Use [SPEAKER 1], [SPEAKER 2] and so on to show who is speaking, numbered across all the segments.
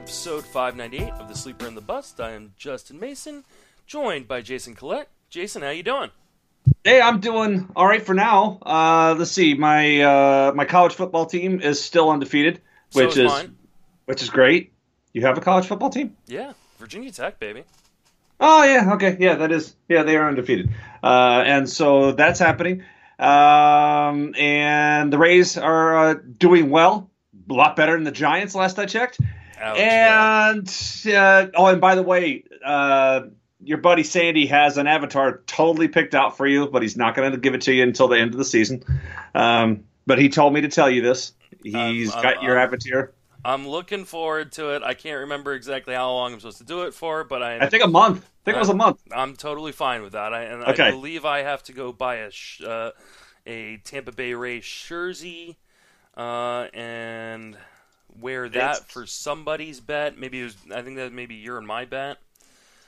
[SPEAKER 1] Episode 598 of The Sleeper and the Bust. I am Justin Mason, joined by Jason Collette. Jason, how you doing?
[SPEAKER 2] Hey, I'm doing all right for now. Uh, let's see, my uh, my college football team is still undefeated,
[SPEAKER 1] So
[SPEAKER 2] which
[SPEAKER 1] is
[SPEAKER 2] which is great. You have a college football team?
[SPEAKER 1] Yeah, Virginia Tech, baby.
[SPEAKER 2] Oh yeah, okay, yeah, that is yeah, they are undefeated, uh, and so that's happening. Um, and the Rays are uh, doing well, a lot better than the Giants last I checked.
[SPEAKER 1] Ouch, yeah.
[SPEAKER 2] And uh, oh, and by the way, uh, your buddy Sandy has an avatar totally picked out for you, but he's not going to give it to you until the end of the season. Um, but he told me to tell you this. He's
[SPEAKER 1] Um,
[SPEAKER 2] got
[SPEAKER 1] um,
[SPEAKER 2] your
[SPEAKER 1] um,
[SPEAKER 2] avatar.
[SPEAKER 1] I'm looking forward to it. I can't remember exactly how long I'm supposed to do it for, but I,
[SPEAKER 2] I think a month. I think it was a month.
[SPEAKER 1] I'm totally fine with that. I, and
[SPEAKER 2] Okay.
[SPEAKER 1] I believe I have to go buy a sh- uh, a Tampa Bay Rays jersey uh, and wear that
[SPEAKER 2] It's-
[SPEAKER 1] for somebody's bet. Maybe it was. I think that maybe you're in my bet.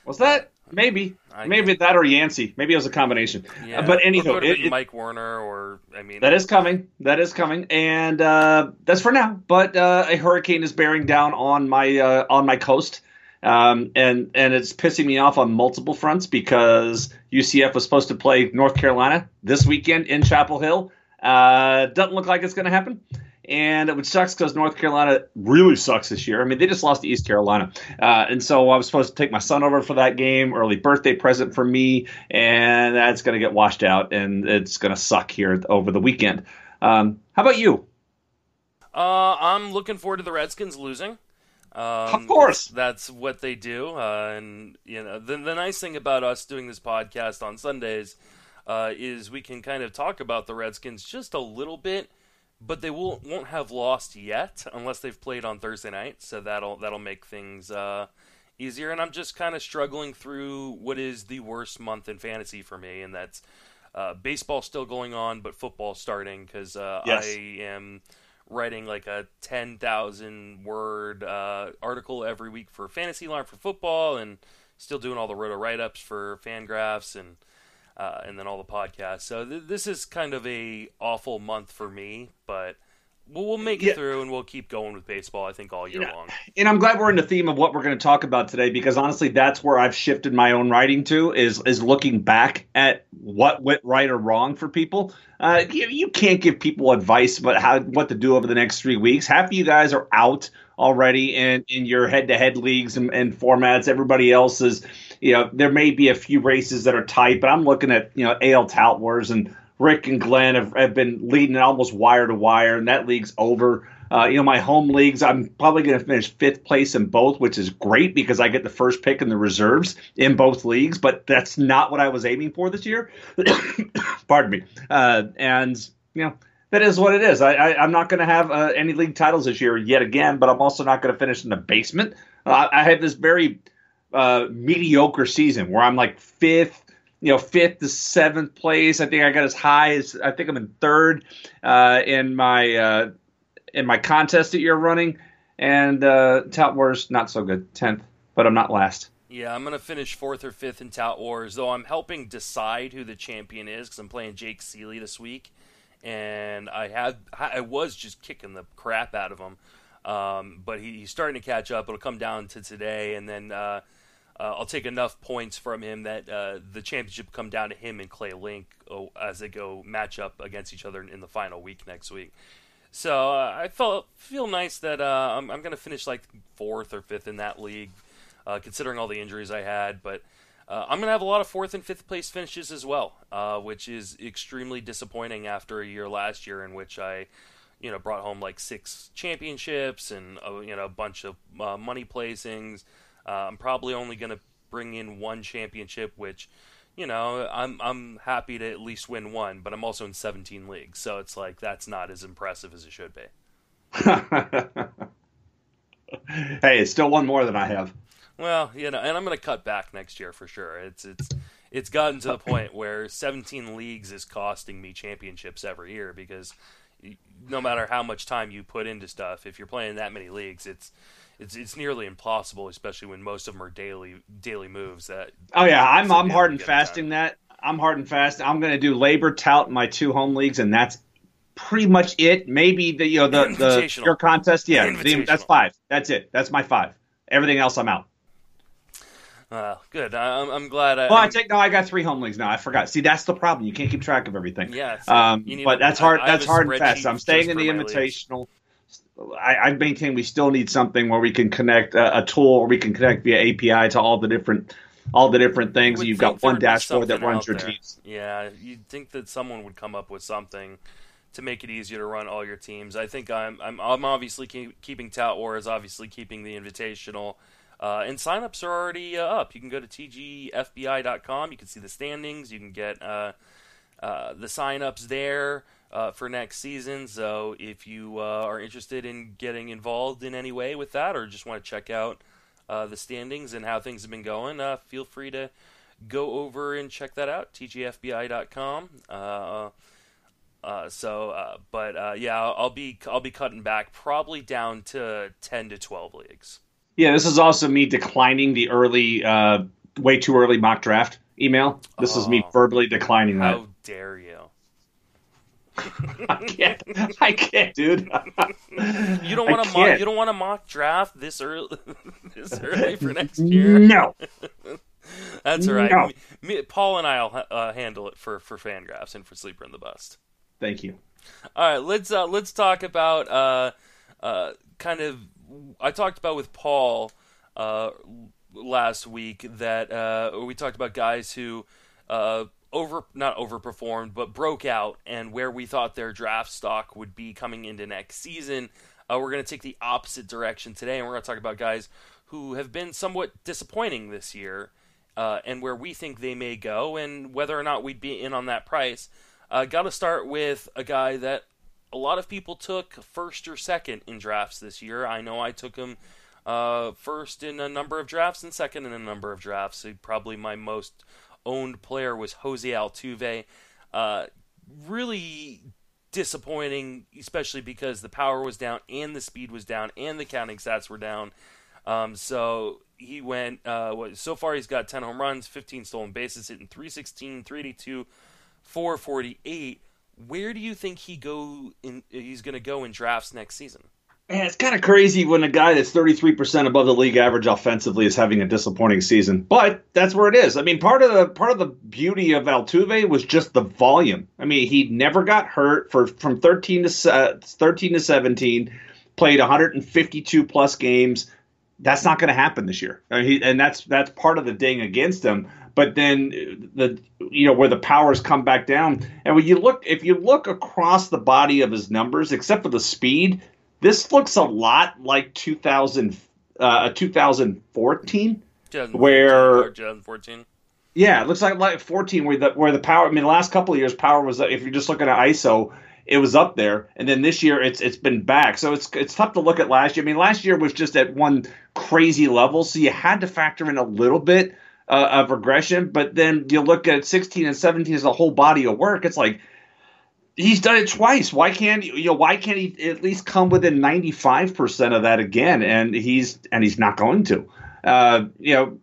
[SPEAKER 2] Was that maybe
[SPEAKER 1] I-
[SPEAKER 2] maybe that or Yancey? Maybe it was a combination.
[SPEAKER 1] Yeah,
[SPEAKER 2] Uh, but anyhow, it-
[SPEAKER 1] Mike Warner, or I mean,
[SPEAKER 2] That is coming. That is coming, and uh, that's for now. But uh, a hurricane is bearing down on my uh, on my coast, um, and and it's pissing me off on multiple fronts because UCF was supposed to play North Carolina this weekend in Chapel Hill. Uh, doesn't look like it's going to happen. And it sucks because North Carolina really sucks this year. I mean, they just lost to East Carolina, uh, and so I was supposed to take my son over for that game, early birthday present for me, and that's going to get washed out, and it's going to suck here over the weekend. Um, how about you?
[SPEAKER 1] Uh, I'm looking forward to the Redskins losing. Um,
[SPEAKER 2] Of course.
[SPEAKER 1] that's what they do. Uh, and you know, the, the nice thing about us doing this podcast on Sundays uh, is we can kind of talk about the Redskins just a little bit, but they won't won't have lost yet unless they've played on Thursday night. So that'll that'll make things uh, easier. And I'm just kind of struggling through what is the worst month in fantasy for me, and that's uh, baseball still going on, but football starting because uh,
[SPEAKER 2] Yes.
[SPEAKER 1] I am writing like a 10,000 word uh, article every week for Fantasy Alarm for football and still doing all the roto write ups for Fangraphs and uh, and then all the podcasts. So th- this is kind of a awful month for me, but we'll, we'll make it
[SPEAKER 2] Yeah.
[SPEAKER 1] through and we'll keep going with baseball, I think, all year
[SPEAKER 2] Yeah.
[SPEAKER 1] long.
[SPEAKER 2] And I'm glad we're in the theme of what we're going to talk about today because honestly, that's where I've shifted my own writing to is is looking back at what went right or wrong for people. Uh, you, you can't give people advice about how what to do over the next three weeks. Half of you guys are out already in in your head to head leagues and, and formats. Everybody else is, you know, there may be a few races that are tight, but I'm looking at you know AL Tout Wars and Rick and Glenn have, have been leading almost wire to wire, and that league's over. Uh, you know, my home leagues, I'm probably going to finish fifth place in both, which is great because I get the first pick in the reserves in both leagues, but that's not what I was aiming for this year. Pardon me. Uh, and, you know, that is what it is. I, I'm not going to have uh, any league titles this year yet again, but I'm also not going to finish in the basement. Uh, I have this very uh, mediocre season where I'm like fifth, you know, fifth to seventh place. I think I got as high as I think I'm in third uh, in my uh, in my contest that you're running, and uh, Tout Wars not so good, tenth, but I'm not last.
[SPEAKER 1] Yeah, I'm gonna finish fourth or fifth in Tout Wars, though I'm helping decide who the champion is because I'm playing Jake Ciely this week, and I had I was just kicking the crap out of him. Um, but he, he's starting to catch up. It'll come down to today, and then uh, uh, I'll take enough points from him that uh, the championship come down to him and Clay Link oh, as they go match up against each other in the final week next week. So uh, I felt feel nice that uh, I'm, I'm going to finish like fourth or fifth in that league, uh, considering all the injuries I had. But uh, I'm going to have a lot of fourth and fifth place finishes as well, uh, which is extremely disappointing after a year last year in which I, you know, brought home like six championships and uh, you know a bunch of money placings. Uh, I'm probably only going to bring in one championship, which you know, I'm I'm happy to at least win one, but I'm also in 17 leagues, so it's like that's not as impressive as it should be.
[SPEAKER 2] hey, it's still one more than I have.
[SPEAKER 1] Well, you know, and I'm going to cut back next year for sure. It's it's it's gotten to the point where 17 leagues is costing me championships every year because no matter how much time you put into stuff, if you're playing that many leagues, it's it's it's nearly impossible, especially when most of them are daily daily moves. That
[SPEAKER 2] oh yeah, I'm I'm hard and fasting that. I'm hard and fast. I'm going to do LABR tout in my two home leagues, and that's pretty much it. Maybe the you know the the your contest. Yeah, the, that's five. That's it. That's my five. Everything else, I'm out.
[SPEAKER 1] Uh, good. I'm, I'm glad. I,
[SPEAKER 2] well, I take no. I got three home leagues now. I forgot. See, that's the problem. You can't keep track of everything.
[SPEAKER 1] Yeah.
[SPEAKER 2] Um, but that's hard. I, that's hard and fast. I'm staying in the invitational. Leagues. I, I, maintain we still need something where we can connect a, a, tool, or we can connect via API to all the different all the different things. You've got one dashboard that runs your
[SPEAKER 1] there.
[SPEAKER 2] teams.
[SPEAKER 1] Yeah, you'd think that someone would come up with something to make it easier to run all your teams. I think I'm I'm, I'm obviously keep, keeping Tout Wars, obviously keeping the Invitational. Uh, and signups are already uh, up. You can go to tgfbi.com. You can see the standings. You can get uh, uh the signups there uh, for next season. So if you uh, are interested in getting involved in any way with that, or just want to check out uh, the standings and how things have been going, uh, feel free to go over and check that out. tgfbi.com. Uh, uh, so, but yeah, I'll, be I'll be cutting back probably down to ten to twelve leagues.
[SPEAKER 2] Yeah, this is also me declining the early, way too early mock draft email. This oh, is me oh. verbally declining
[SPEAKER 1] that.
[SPEAKER 2] How
[SPEAKER 1] dare you?
[SPEAKER 2] I can't. I can't, dude.
[SPEAKER 1] you don't want to mock. You don't want to mock draft this early. this early for next year.
[SPEAKER 2] No.
[SPEAKER 1] That's all right. No. Me, Paul and I'll uh, handle it for for Fangraphs and for Sleeper in the Bust.
[SPEAKER 2] Thank you.
[SPEAKER 1] All right, let's uh, let's talk about uh, uh, kind of. I talked about with Paul uh, last week that uh, we talked about guys who uh, over not overperformed, but broke out, and where we thought their draft stock would be coming into next season. Uh, we're going to take the opposite direction today, and we're going to talk about guys who have been somewhat disappointing this year, uh, and where we think they may go, and whether or not we'd be in on that price. Uh, Got to start with a guy that a lot of people took first or second in drafts this year. I know I took him uh, first in a number of drafts and second in a number of drafts. probably my most owned player was Jose Altuve. Uh, really disappointing, especially because the power was down and the speed was down and the counting stats were down. Um, so he went. Uh, so far, he's got 10 home runs, 15 stolen bases, hitting 316, 382, 448. Where do you think he go in? He's going to go in drafts next season?
[SPEAKER 2] Man, it's kind of crazy when a guy that's 33% above the league average offensively is having a disappointing season. But that's where it is. I mean, part of the part of the beauty of Altuve was just the volume. I mean, he never got hurt for from 13 to uh, 13 to 17, played 152 plus games. That's not going to happen this year. I mean, he, and that's that's part of the ding against him. But then the you know where the powers come back down, and when you look if you look across the body of his numbers, except for the speed, this looks a lot like 2000, uh, 2014, where
[SPEAKER 1] 2014.
[SPEAKER 2] Yeah, it looks like like 14, where the where the power. I mean, the last couple of years, power was. If you're just looking at ISO, it was up there, and then this year it's it's been back. So it's it's tough to look at last year. I mean, last year was just at one crazy level, so you had to factor in a little bit uh, of regression. But then you look at 16 and 17 as a whole body of work. It's like he's done it twice. Why can't you know why can't he at least come within 95% of that again and he's and he's not going to. Uh, you know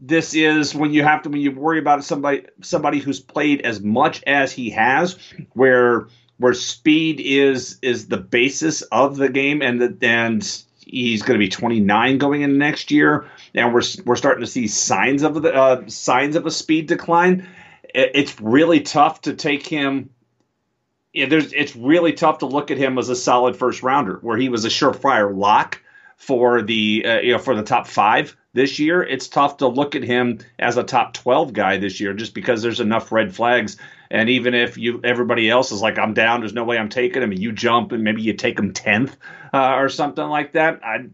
[SPEAKER 2] this is when you have to when you worry about somebody somebody who's played as much as he has where where speed is is the basis of the game and the and he's going to be 29 going into next year, and we're we're starting to see signs of the uh, signs of a speed decline. It's really tough to take him. It's really tough to look at him as a solid first rounder, where he was a surefire lock for the uh, you know for the top five this year. It's tough to look at him as a top 12 guy this year, just because there's enough red flags. And even if you everybody else is like, I'm down, there's no way I'm taking him, and you jump and maybe you take him 10th uh, or something like that. I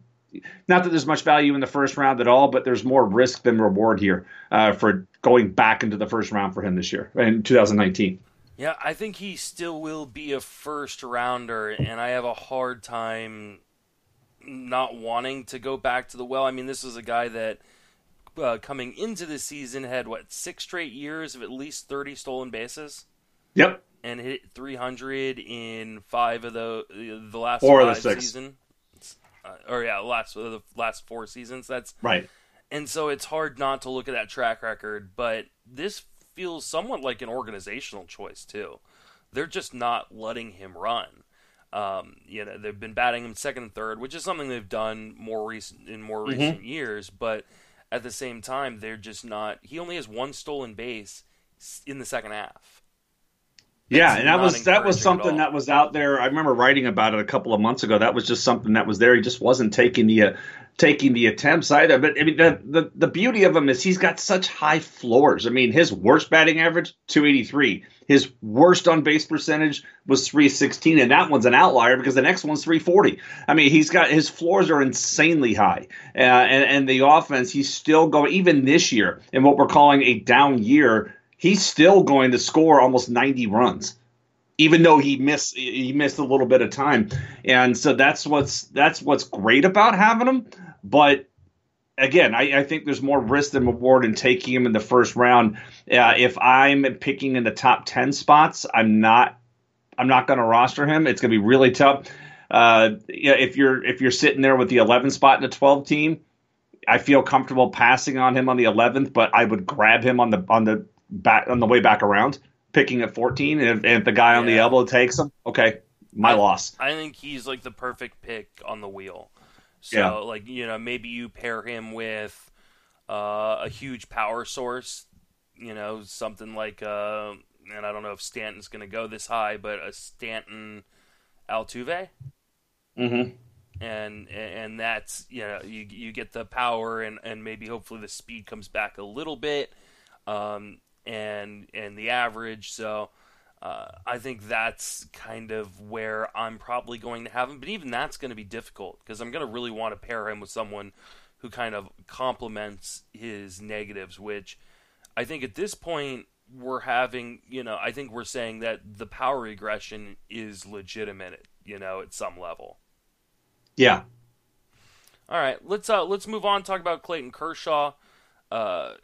[SPEAKER 2] not that there's much value in the first round at all, but there's more risk than reward here uh, for going back into the first round for him this year in 2019.
[SPEAKER 1] Yeah, I think he still will be a first rounder, and I have a hard time not wanting to go back to the well. I mean, this is a guy that uh, coming into the season had what six straight years of at least 30 stolen bases.
[SPEAKER 2] Yep.
[SPEAKER 1] And hit 300 in five of the the last
[SPEAKER 2] four
[SPEAKER 1] five
[SPEAKER 2] of the six.
[SPEAKER 1] season. Uh, or yeah, last the last four seasons. That's
[SPEAKER 2] right.
[SPEAKER 1] And so it's hard not to look at that track record, but this feels somewhat like an organizational choice too. They're just not letting him run. Um, you know, they've been batting him second and third, which is something they've done more recent in more
[SPEAKER 2] Mm-hmm.
[SPEAKER 1] recent years. But at the same time, they're just not. He only has one stolen base in the second half.
[SPEAKER 2] Yeah, and that was that was something that was out there. I remember writing about it a couple of months ago. That was just something that was there. He just wasn't taking the uh, taking the attempts either. But I mean, the, the the beauty of him is he's got such high floors. I mean, his worst batting average two eighty three. His worst on base percentage was three sixteen, and that one's an outlier because the next one's three forty. I mean, he's got his floors are insanely high, uh, and and the offense he's still going even this year in what we're calling a down year. He's still going to score almost ninety runs even though he missed he missed a little bit of time and so that's what's that's what's great about having him but again i, I think there's more risk than reward in taking him in the first round. Uh, if i'm picking in the top 10 spots i'm not i'm not going to roster him. It's going to be really tough. Uh, yeah, if you're if you're sitting there with the 11 spot in the 12 team i feel comfortable passing on him on the 11th but i would grab him on the on the back on the way back around picking at 14 and if, and if the guy on the elbow takes him okay my
[SPEAKER 1] I-
[SPEAKER 2] loss.
[SPEAKER 1] I think he's like the perfect pick on the wheel. So
[SPEAKER 2] Yeah.
[SPEAKER 1] like you know maybe you pair him with uh, a huge power source, you know something like uh, and I don't know if Stanton's going to go this high, but a Stanton Altuve.
[SPEAKER 2] mm-hmm.
[SPEAKER 1] and and that's you know you you get the power and and maybe hopefully the speed comes back a little bit um and and the average so uh, I think that's kind of where I'm probably going to have him, but even that's going to be difficult because I'm going to really want to pair him with someone who kind of complements his negatives, which I think at this point we're having, you know, I think we're saying that the power regression is legitimate, you know, at some level.
[SPEAKER 2] yeah
[SPEAKER 1] All right, let's uh let's move on. Talk about Clayton Kershaw. Uh,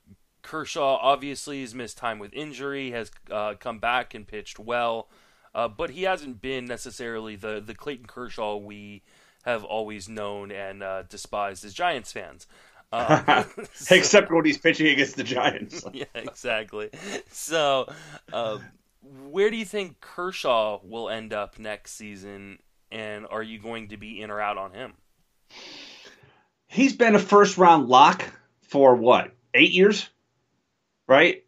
[SPEAKER 1] Kershaw obviously has missed time with injury, has uh, come back and pitched well, uh, but he hasn't been necessarily the the Clayton Kershaw we have always known and uh, despised as Giants fans. Um,
[SPEAKER 2] except when he's pitching against the giants
[SPEAKER 1] yeah, exactly. So, um, where do you think Kershaw will end up next season? And are you going to be in or out on him?
[SPEAKER 2] he's been a first round lock for what eight years right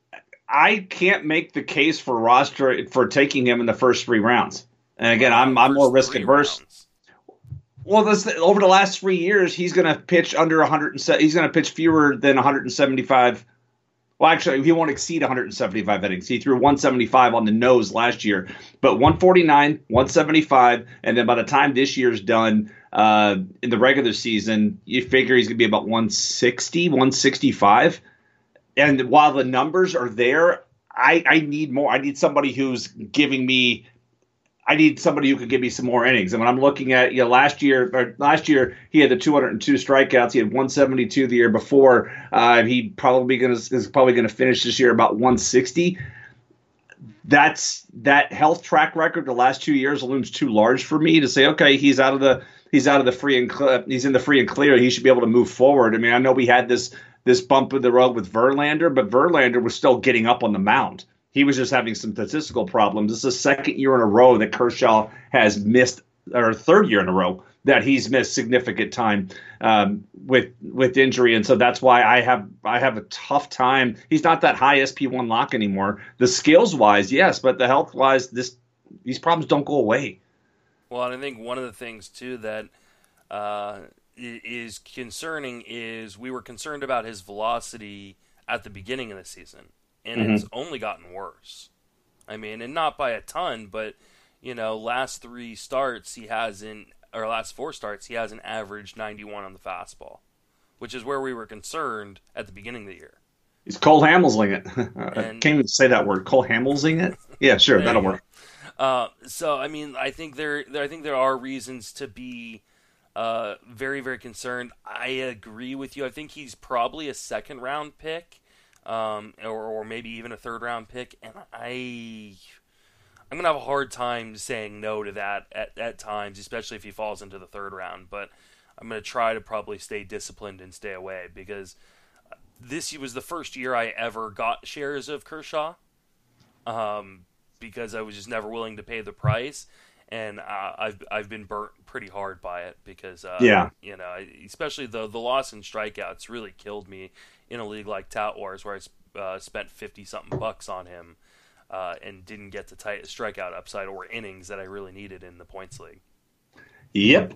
[SPEAKER 2] i can't make the case for roster for taking him in the first three rounds and again i'm, I'm more risk adverse
[SPEAKER 1] rounds.
[SPEAKER 2] well this over the last three years he's going to pitch under 107 he's going to pitch fewer than 175 well, actually, he won't exceed 175 innings. He threw 175 on the nose last year, but 149, 175, and then by the time this year's done uh, in the regular season, you figure he's going to be about 160, 165. And while the numbers are there, I, I need more. I need somebody who's giving me. I need somebody who could give me some more innings. And when I'm looking at you know last year, last year he had the 202 strikeouts. He had 172 the year before. Uh, he probably gonna is probably gonna finish this year about 160. That's that health track record. The last two years looms too large for me to say. Okay, he's out of the he's out of the free and clear. He's in the free and clear. He should be able to move forward. I mean, I know we had this this bump in the road with Verlander, but Verlander was still getting up on the mound. He was just having some statistical problems. This is the second year in a row that Kershaw has missed, or third year in a row that he's missed significant time um, with with injury, and so that's why I have I have a tough time. He's not that high SP one lock anymore. The skills wise, yes, but the health wise, this these problems don't go away.
[SPEAKER 1] Well, I think one of the things too that uh, is concerning is we were concerned about his velocity at the beginning of the season, and mm-hmm. it's only gotten worse. I mean, and not by a ton, but you know, last three starts he hasn't, or last four starts he hasn't averaged 91 on the fastball, which is where we were concerned at the beginning of the year.
[SPEAKER 2] He's Cole Hamelsing it. I can't even say that word. Cole Hamelsing it. Yeah, sure, that'll work.
[SPEAKER 1] Uh, so I mean, I think there, there, I think there are reasons to be uh, very, very concerned. I agree with you. I think he's probably a second round pick, um, or, or maybe even a third round pick, and I I'm gonna have a hard time saying no to that at, at times, especially if he falls into the third round. But I'm gonna try to probably stay disciplined and stay away because this was the first year I ever got shares of Kershaw, um, because I was just never willing to pay the price, and uh, I've I've been burnt pretty hard by it because uh,
[SPEAKER 2] yeah,
[SPEAKER 1] you know, especially the the loss in strikeouts really killed me in a league like Tout Wars where I uh, spent fifty something bucks on him uh, and didn't get the tight strikeout upside or innings that I really needed in the points league.
[SPEAKER 2] Yep.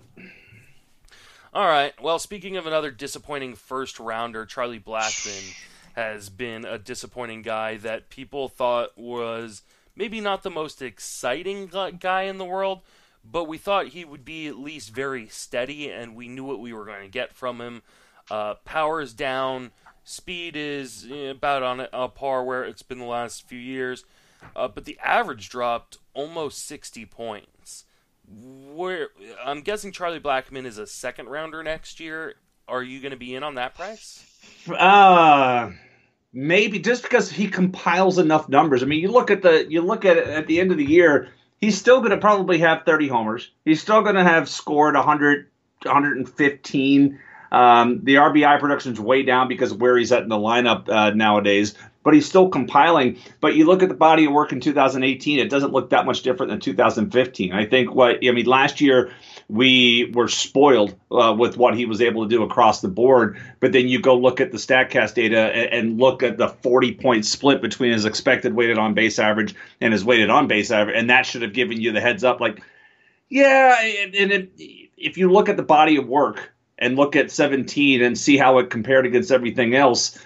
[SPEAKER 1] All right. Well, speaking of another disappointing first rounder, Charlie Blackmon has been a disappointing guy that people thought was maybe not the most exciting guy in the world, but we thought he would be at least very steady, and we knew what we were going to get from him. Uh, power is down, speed is eh, about on a par where it's been the last few years. Uh, but the average dropped almost 60 points. Where I'm guessing Charlie Blackmon is a second rounder next year. Are you going to be in on that price?
[SPEAKER 2] Uh maybe just because he compiles enough numbers. I mean, you look at the you look at at the end of the year, he's still going to probably have 30 homers. He's still going to have scored 100 115 um, the RBI production is way down because of where he's at in the lineup uh, nowadays, but he's still compiling. But you look at the body of work in 2018, it doesn't look that much different than 2015. I think what I mean last year we were spoiled uh, with what he was able to do across the board. But then you go look at the Statcast data and, and look at the 40 point split between his expected weighted on base average and his weighted on base average, and that should have given you the heads up. Like, yeah, and, and it, if you look at the body of work and look at 17 and see how it compared against everything else.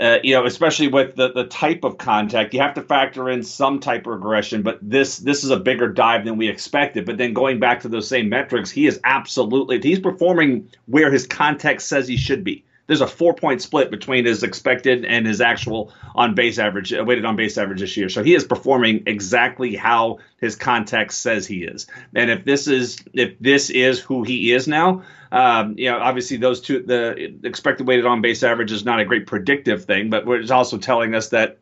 [SPEAKER 2] Uh, you know, especially with the, the type of contact, you have to factor in some type of regression. But this this is a bigger dive than we expected. But then going back to those same metrics, he is absolutely he's performing where his context says he should be there's a four point split between his expected and his actual on base average, uh, weighted on base average this year. So he is performing exactly how his context says he is. And if this is if this is who he is now, um, you know, obviously those two, the expected weighted on base average is not a great predictive thing, but it's also telling us that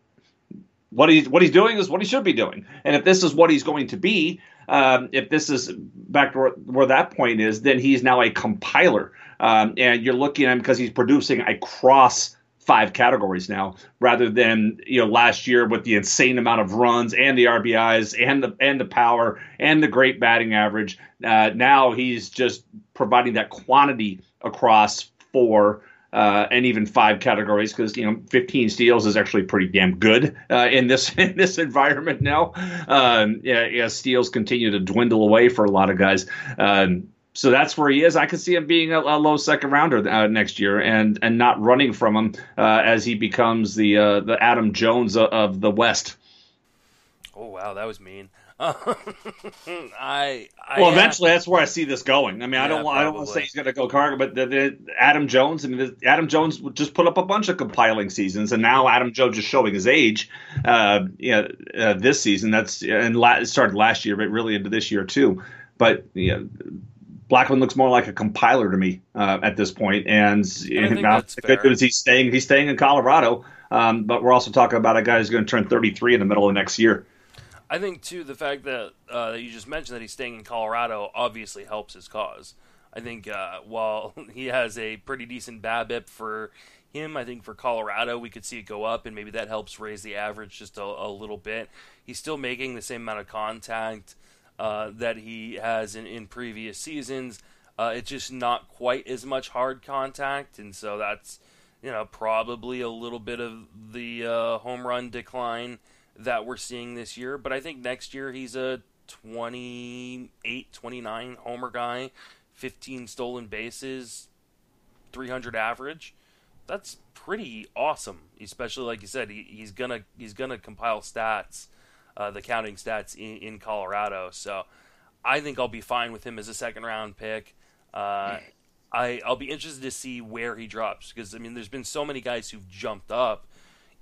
[SPEAKER 2] what he's what he's doing is what he should be doing. And if this is what he's going to be, um, if this is back to where, where, that point is, then he's now a compiler. Um, and you're looking at him because he's producing across five categories now, rather than you know last year with the insane amount of runs and the RBIs and the and the power and the great batting average. Uh, now he's just providing that quantity across four uh, and even five categories because you know 15 steals is actually pretty damn good uh, in this in this environment now. Um, yeah, yeah, steals continue to dwindle away for a lot of guys. Um, so that's where he is. I could see him being a, a low second rounder uh, next year, and and not running from him uh, as he becomes the uh, the Adam Jones of, of the West.
[SPEAKER 1] Oh wow, that was mean. I,
[SPEAKER 2] I, well, eventually that's where I see this going. I mean, yeah, I don't want I don't want to say he's going to go Cargo, but the, the, Adam Jones. I mean, the, Adam Jones just put up a bunch of compiling seasons, and now Adam Jones is showing his age. Uh, yeah, uh, this season that's and la- it started last year, but really into this year too. But you know, Blackmon looks more like a compiler to me uh, at this point, and, and now the good news he's staying he's staying in Colorado. Um, but we're also talking about a guy who's going to turn 33 in the middle of next year.
[SPEAKER 1] I think too the fact that uh, you just mentioned that he's staying in Colorado obviously helps his cause. I think uh, while he has a pretty decent BABIP for him, I think for Colorado we could see it go up, and maybe that helps raise the average just a, a little bit. He's still making the same amount of contact. Uh, that he has in, in previous seasons. Uh, it's just not quite as much hard contact, and so that's you know probably a little bit of the uh, home run decline that we're seeing this year. But I think next year he's a 28, 29 homer guy, 15 stolen bases, 300 average. That's pretty awesome, especially like you said. He, he's gonna he's gonna compile stats, uh, the counting stats in, in Colorado. So I think I'll be fine with him as a second round pick. Uh, I I'll be interested to see where he drops because I mean there's been so many guys who've jumped up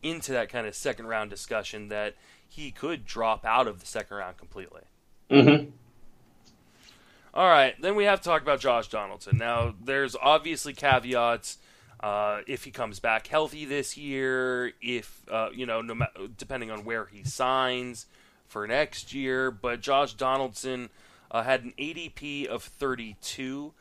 [SPEAKER 1] into that kind of second round discussion that he could drop out of the second round completely.
[SPEAKER 2] Mm-hmm.
[SPEAKER 1] All right, then we have to talk about Josh Donaldson. Now, there's obviously caveats. Uh, if he comes back healthy this year, if uh, you know, no depending on where he signs for next year. But Josh Donaldson uh, had an ADP of 32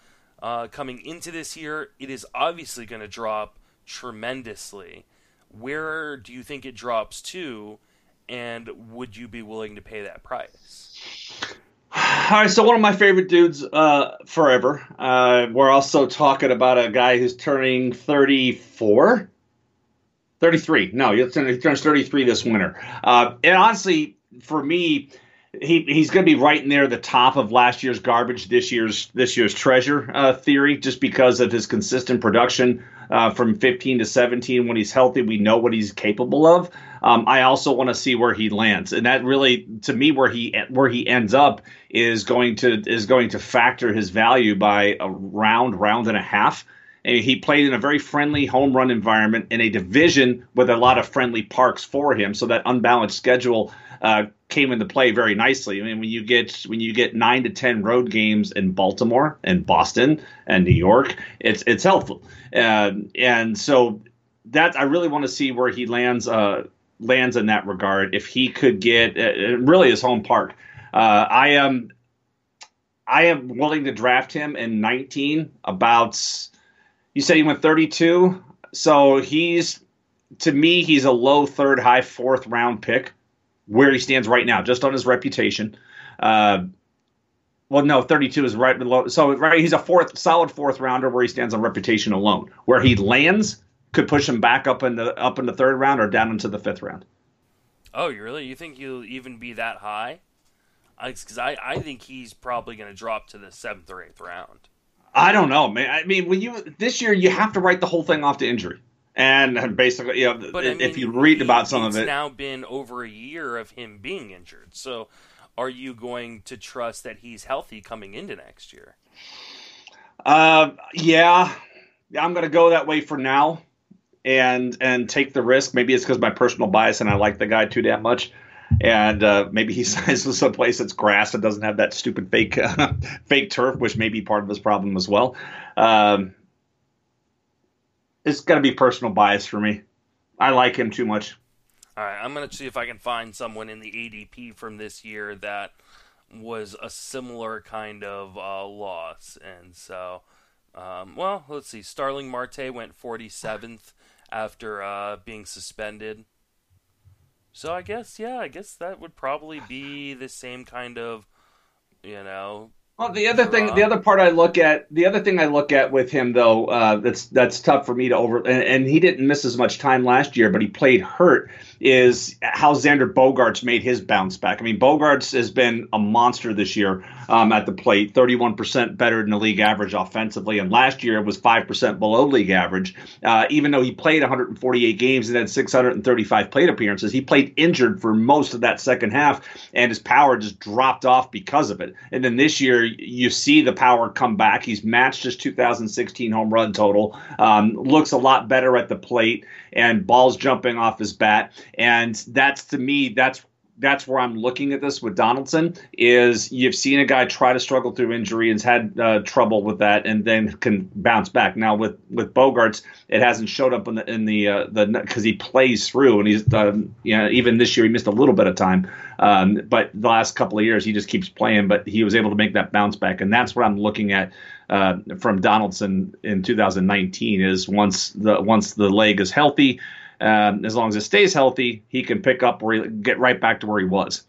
[SPEAKER 1] uh, coming into this year. It is obviously going to drop tremendously. Where do you think it drops to, and would you be willing to pay that price?
[SPEAKER 2] All right, so one of my favorite dudes uh, forever. Uh, we're also talking about a guy who's turning 34. 33. No, he turns 33 this winter. Uh, and honestly, for me, he he's going to be right in there, the top of last year's garbage, this year's this year's treasure uh, theory, just because of his consistent production uh, from 15 to 17. When he's healthy, we know what he's capable of. Um, I also want to see where he lands, and that really, to me, where he where he ends up is going to is going to factor his value by a round, round and a half. He played in a very friendly home run environment in a division with a lot of friendly parks for him, so that unbalanced schedule uh, came into play very nicely. I mean, when you get when you get nine to ten road games in Baltimore and Boston and New York, it's it's helpful. Uh, and so that I really want to see where he lands uh, lands in that regard. If he could get uh, really his home park, uh, I am I am willing to draft him in 19. About you said he went 32, so he's to me he's a low third, high fourth round pick where he stands right now, just on his reputation. Uh, well, no, 32 is right below. So right, he's a fourth, solid fourth rounder where he stands on reputation alone. Where he lands could push him back up in the up in the third round or down into the fifth round.
[SPEAKER 1] Oh, you really? You think he'll even be that high? Because I, I think he's probably going to drop to the seventh or eighth round.
[SPEAKER 2] I don't know, man. I mean, when you this year you have to write the whole thing off to injury. And basically, you know, but, if I mean, you read about some of it,
[SPEAKER 1] it's now been over a year of him being injured. So, are you going to trust that he's healthy coming into next year?
[SPEAKER 2] Uh, yeah, I'm going to go that way for now, and and take the risk. Maybe it's because my personal bias and I like the guy too damn much, and uh, maybe he signs with some place that's grass that doesn't have that stupid fake uh, fake turf, which may be part of his problem as well. Um, it's got to be personal bias for me. I like him too much.
[SPEAKER 1] All right, I'm going to see if I can find someone in the ADP from this year that was a similar kind of uh, loss. And so, um, well, let's see. Starling Marte went 47th after uh, being suspended. So I guess, yeah, I guess that would probably be the same kind of, you know,
[SPEAKER 2] well, the other thing, the other part I look at, the other thing I look at with him though, uh, that's that's tough for me to over, and, and, he didn't miss as much time last year, but he played hurt. Is how Xander Bogaerts made his bounce back. I mean, Bogaerts has been a monster this year um, at the plate, 31% better than the league average offensively, and last year it was 5% below league average. Uh, even though he played 148 games and had 635 plate appearances, he played injured for most of that second half, and his power just dropped off because of it. And then this year you see the power come back. He's matched his 2016 home run total. Um, looks a lot better at the plate and balls jumping off his bat. And that's to me, that's that's where I'm looking at this with Donaldson is you've seen a guy try to struggle through injury and has had uh, trouble with that and then can bounce back. Now with with Bogaerts, it hasn't showed up in the in the uh, the because he plays through and he's um, you know even this year he missed a little bit of time, um, but the last couple of years he just keeps playing. But he was able to make that bounce back, and that's what I'm looking at. Uh, from Donaldson in 2019 is once the once the leg is healthy, um, as long as it stays healthy, he can pick up where he, get right back to where he was.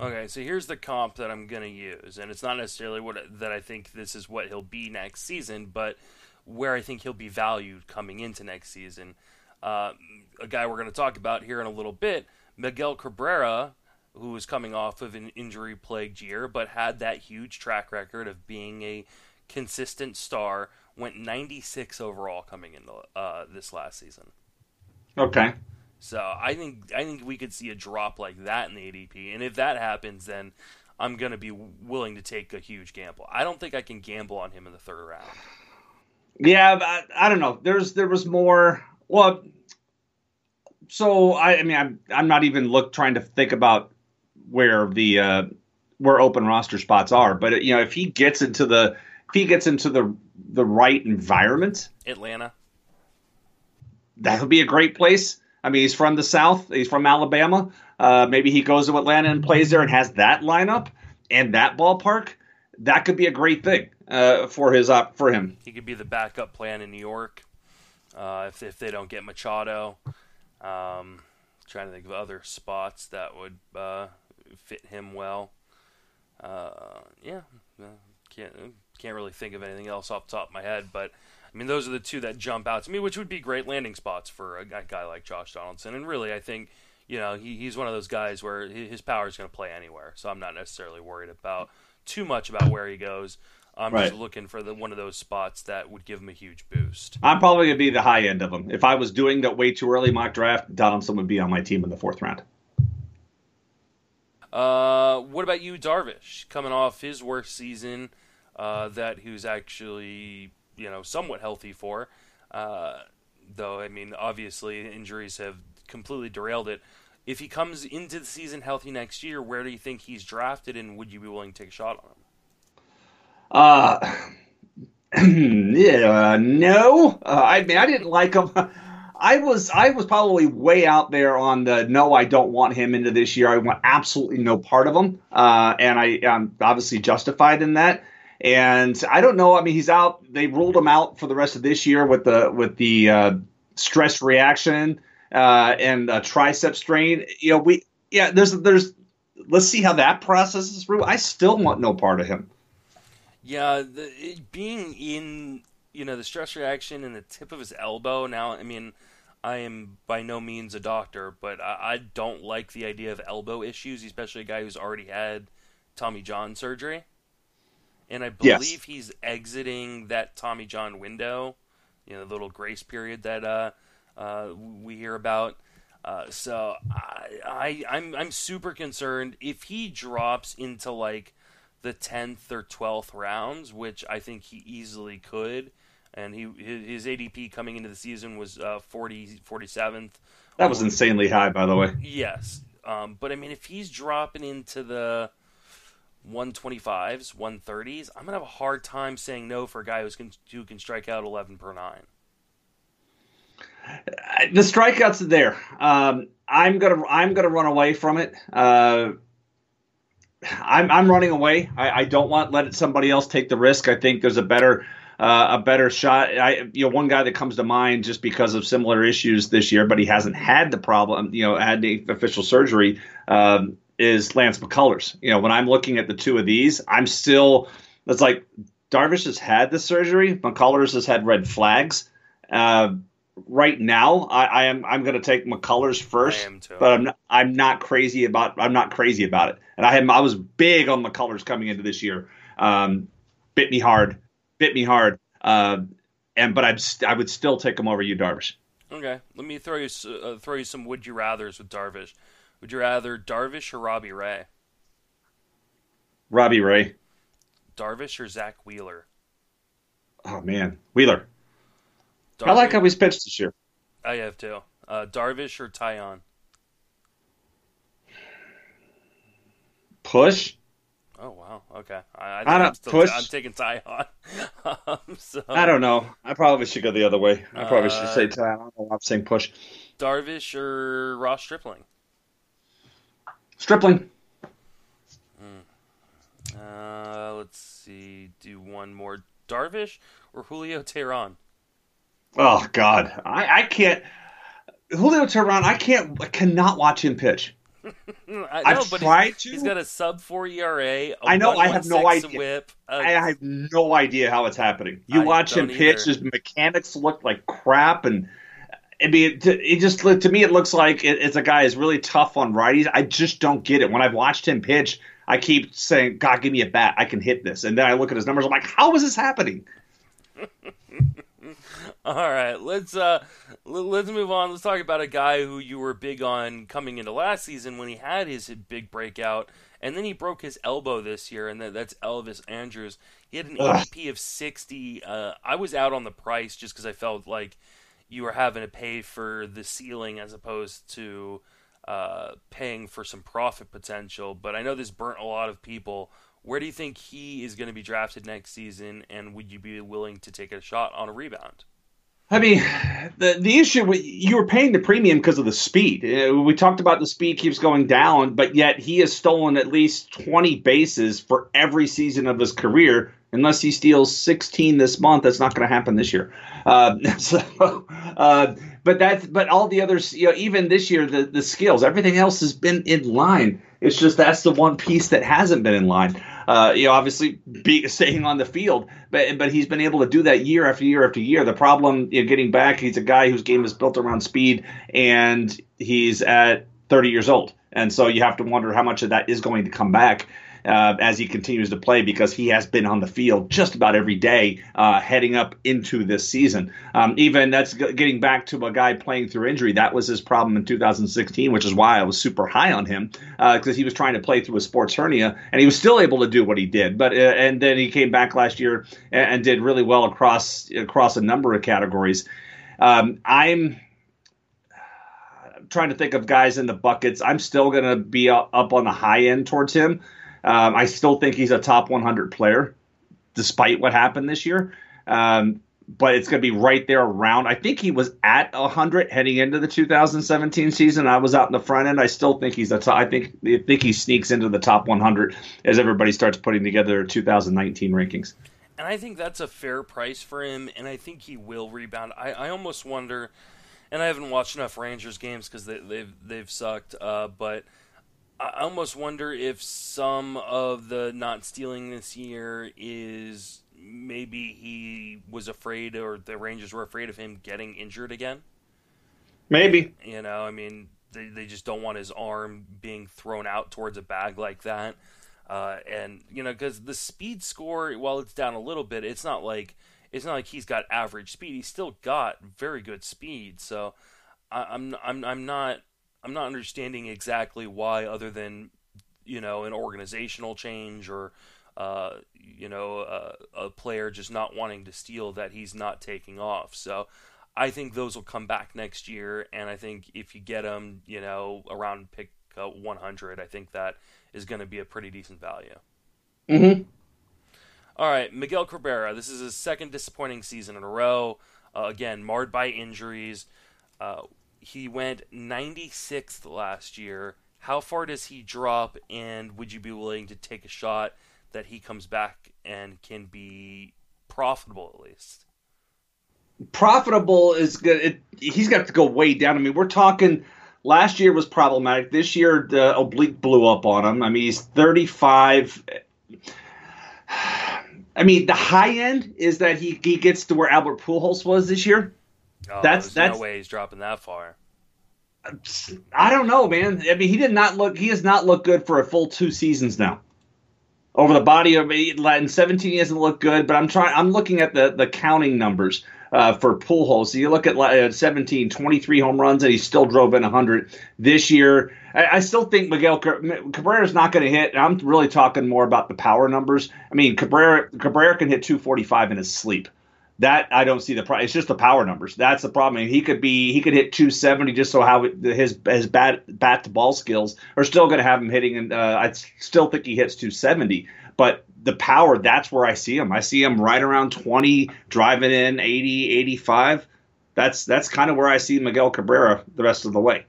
[SPEAKER 1] Okay, so here's the comp that I'm going to use, and it's not necessarily what that I think this is what he'll be next season, but where I think he'll be valued coming into next season. Uh, a guy we're going to talk about here in a little bit, Miguel Cabrera, who was coming off of an injury plagued year, but had that huge track record of being a consistent star, went 96 overall coming into uh, this last season.
[SPEAKER 2] Okay.
[SPEAKER 1] So I think I think we could see a drop like that in the ADP, and if that happens, then I'm going to be willing to take a huge gamble. I don't think I can gamble on him in the third round.
[SPEAKER 2] Yeah, I, I don't know. There's there was more. Well, so I, I mean, I'm I'm not even look trying to think about where the uh, where open roster spots are, but you know, if he gets into the if he gets into the the right environment,
[SPEAKER 1] Atlanta,
[SPEAKER 2] that would be a great place. I mean, he's from the South. He's from Alabama. Uh, maybe he goes to Atlanta and plays there and has that lineup and that ballpark. That could be a great thing uh, for his uh, for him.
[SPEAKER 1] He could be the backup plan in New York uh, if if they don't get Machado. Um, trying to think of other spots that would uh, fit him well. Uh, yeah, can't can't really think of anything else off the top of my head, but I mean, those are the two that jump out to me, which would be great landing spots for a guy like Josh Donaldson. And really, I think you know he, he's one of those guys where his power is going to play anywhere. So I'm not necessarily worried about too much about where he goes. I'm right. just looking for the one of those spots that would give him a huge boost.
[SPEAKER 2] I'm probably going to be the high end of them. If I was doing that way too early mock draft, Donaldson would be on my team in the fourth round.
[SPEAKER 1] Uh, what about you, Darvish? Coming off his worst season, uh, that he was actually you know somewhat healthy for. Uh, though I mean, obviously injuries have completely derailed it. If he comes into the season healthy next year, where do you think he's drafted, and would you be willing to take a shot
[SPEAKER 2] on him? Uh, yeah, no. Uh, I mean, I didn't like him. I was I was probably way out there on the no, I don't want him into this year. I want absolutely no part of him, uh, and I am obviously justified in that. And I don't know. I mean, he's out. They ruled him out for the rest of this year with the with the uh, stress reaction uh, and a tricep strain. You know, we yeah. There's there's. Let's see how that processes through. I still want no part of him.
[SPEAKER 1] Yeah, the, it, being in you know the stress reaction and the tip of his elbow. Now, I mean, I am by no means a doctor, but I, I don't like the idea of elbow issues, especially a guy who's already had Tommy John surgery and I believe yes. he's exiting that Tommy John window, you know, the little grace period that uh, uh, we hear about. Uh, so I, I, I'm I'm super concerned if he drops into like the tenth or twelfth rounds, which I think he easily could. And he his ADP coming into the season was uh, 40, 47th.
[SPEAKER 2] That was insanely high, by the way.
[SPEAKER 1] Yes, um, but I mean, if he's dropping into the 125s, 130s, I'm going to have a hard time saying no for a guy who's can, who can strike out 11 per 9.
[SPEAKER 2] The strikeouts are there. Um, I'm gonna I'm gonna run away from it. Uh, I'm I'm running away. I, I don't want let somebody else take the risk. I think there's a better uh, a better shot. I you know one guy that comes to mind just because of similar issues this year, but he hasn't had the problem. You know, had the official surgery. Um, is Lance McCullers. You know, when I'm looking at the two of these, I'm still it's like Darvish has had the surgery, McCullers has had red flags. Uh, right now, I, I, am I'm going to take McCullers first, but I'm not, I'm not crazy about I'm not crazy about it. And I had I was big on McCullers coming into this year. Um, bit me hard, bit me hard. Uh, and but I'd I would still take him over you, Darvish.
[SPEAKER 1] Okay, let me throw you uh, throw you some would you rather's with Darvish. Would you rather Darvish or Robbie Ray?
[SPEAKER 2] Robbie Ray.
[SPEAKER 1] Darvish or Zack Wheeler?
[SPEAKER 2] Oh man, Wheeler. Darvish, I like how he's pitched this year.
[SPEAKER 1] I have too. Uh, Darvish or Taillon?
[SPEAKER 2] Push.
[SPEAKER 1] Oh wow. Okay. I, I, don't still, push. I'm taking Taillon.
[SPEAKER 2] um, so, I don't know. I probably should go the other way. I probably uh, should say Taillon. I'm saying push.
[SPEAKER 1] Darvish or Ross Stripling?
[SPEAKER 2] Stripling.
[SPEAKER 1] Hmm. Uh, let's see. Do one more. Darvish or Julio Teheran?
[SPEAKER 2] Oh God, I, I can't. Julio Teheran, I can't. I cannot watch him pitch.
[SPEAKER 1] I know,
[SPEAKER 2] I've
[SPEAKER 1] but
[SPEAKER 2] tried
[SPEAKER 1] he's,
[SPEAKER 2] to.
[SPEAKER 1] he's got a sub four ERA. I
[SPEAKER 2] I know, I have no idea.
[SPEAKER 1] Whip. Uh,
[SPEAKER 2] I have no idea how it's happening. You
[SPEAKER 1] I
[SPEAKER 2] watch him pitch;
[SPEAKER 1] either.
[SPEAKER 2] his mechanics look like crap, and I mean, it, just to me it looks like it's a guy who's really tough on righties. I just don't get it. When I've watched him pitch, I keep saying, "God, give me a bat, I can hit this," and then I look at his numbers, I'm like, "How is this happening?"
[SPEAKER 1] All right, let's uh, let's move on. Let's talk about a guy who you were big on coming into last season when he had his big breakout, and then he broke his elbow this year, and that's Elvis Andrus. He had an
[SPEAKER 2] Ugh.
[SPEAKER 1] ADP of sixty. Uh, I was out on the price just because I felt like you were having to pay for the ceiling as opposed to uh, paying for some profit potential. But I know this burnt a lot of people. Where do you think he is going to be drafted next season, and would you be willing to take a shot on a rebound?
[SPEAKER 2] I mean, the the issue with- you were paying the premium because of the speed. Uh, We talked about the speed keeps going down, but yet he has stolen at least 20 bases for every season of his career. Unless he steals 16 this month, that's not going to happen this year. Uh, so, uh, but that's but all the others, you know, even this year, the the skills, everything else has been in line. It's just that's the one piece that hasn't been in line. Uh, you know, obviously be, staying on the field, but but he's been able to do that year after year after year. The problem, you know, getting back, he's a guy whose game is built around speed, and he's at 30 years old, and so you have to wonder how much of that is going to come back. Uh, as he continues to play, because he has been on the field just about every day uh, heading up into this season. Um, even that's getting back to a guy playing through injury. That was his problem in 2016, which is why I was super high on him because he was trying to play through a sports hernia, and he was still able to do what he did. But uh, and then he came back last year and, and did really well across across a number of categories. Um, I'm trying to think of guys in the buckets. I'm still going to be up on the high end towards him. Um, I still think he's a top 100 player, despite what happened this year. Um, but it's going to be right there around. I think he was at 100 heading into the 2017 season. I was out in the front end. I still think he's a top. I think I think he sneaks into the top 100 as everybody starts putting together their 2019 rankings.
[SPEAKER 1] And I think that's a fair price for him, and I think he will rebound. I, I almost wonder, and I haven't watched enough Rangers games because they, they've they've sucked, uh, but I almost wonder if some of the not stealing this year is maybe he was afraid, or the Rangers were afraid of him getting injured again.
[SPEAKER 2] Maybe.
[SPEAKER 1] You know, I mean, they, they just don't want his arm being thrown out towards a bag like that. Uh, and you know, because the speed score, while it's down a little bit, it's not like it's not like he's got average speed. He's still got very good speed. So I, I'm I'm I'm not I'm not understanding exactly why, other than you know an organizational change or uh, you know uh, a player just not wanting to steal that he's not taking off. So I think those will come back next year, and I think if you get them, you know, around pick uh, 100, I think that is going to be a pretty decent value.
[SPEAKER 2] Mm-hmm.
[SPEAKER 1] All right, Miguel Cabrera. This is his second disappointing season in a row. Uh, again, marred by injuries. Uh, he went 96th last year. How far does he drop, and would you be willing to take a shot that he comes back and can be profitable at least?
[SPEAKER 2] profitable is good. It, he's got to go way down. I mean, we're talking. Last year was problematic. This year, the oblique blew up on him. I mean, he's 35. I mean, the high end is that he, he gets to where Albert Pujols was this year.
[SPEAKER 1] Oh,
[SPEAKER 2] That's-
[SPEAKER 1] there's
[SPEAKER 2] that's-
[SPEAKER 1] no way he's dropping that far.
[SPEAKER 2] I don't know, man. I mean, he did not look. He has not looked good for a full two seasons now. Over the body of in 17, he hasn't looked good. But I'm trying. I'm looking at the the counting numbers uh, for Pujols. So you look at uh, 17, 23 home runs, and he still drove in 100 this year. I, I still think Miguel Cabrera's not going to hit. I'm really talking more about the power numbers. I mean, Cabrera Cabrera can hit 245 in his sleep. That I don't see the problem. It's just the power numbers. That's the problem. I mean, he could be he could hit 270 just so how his his bat bat to ball skills are still going to have him hitting. And uh, I still think he hits 270. But the power, that's where I see him. I see him right around 20, driving in 80, 85. That's that's kind of where I see Miguel Cabrera the rest of the way.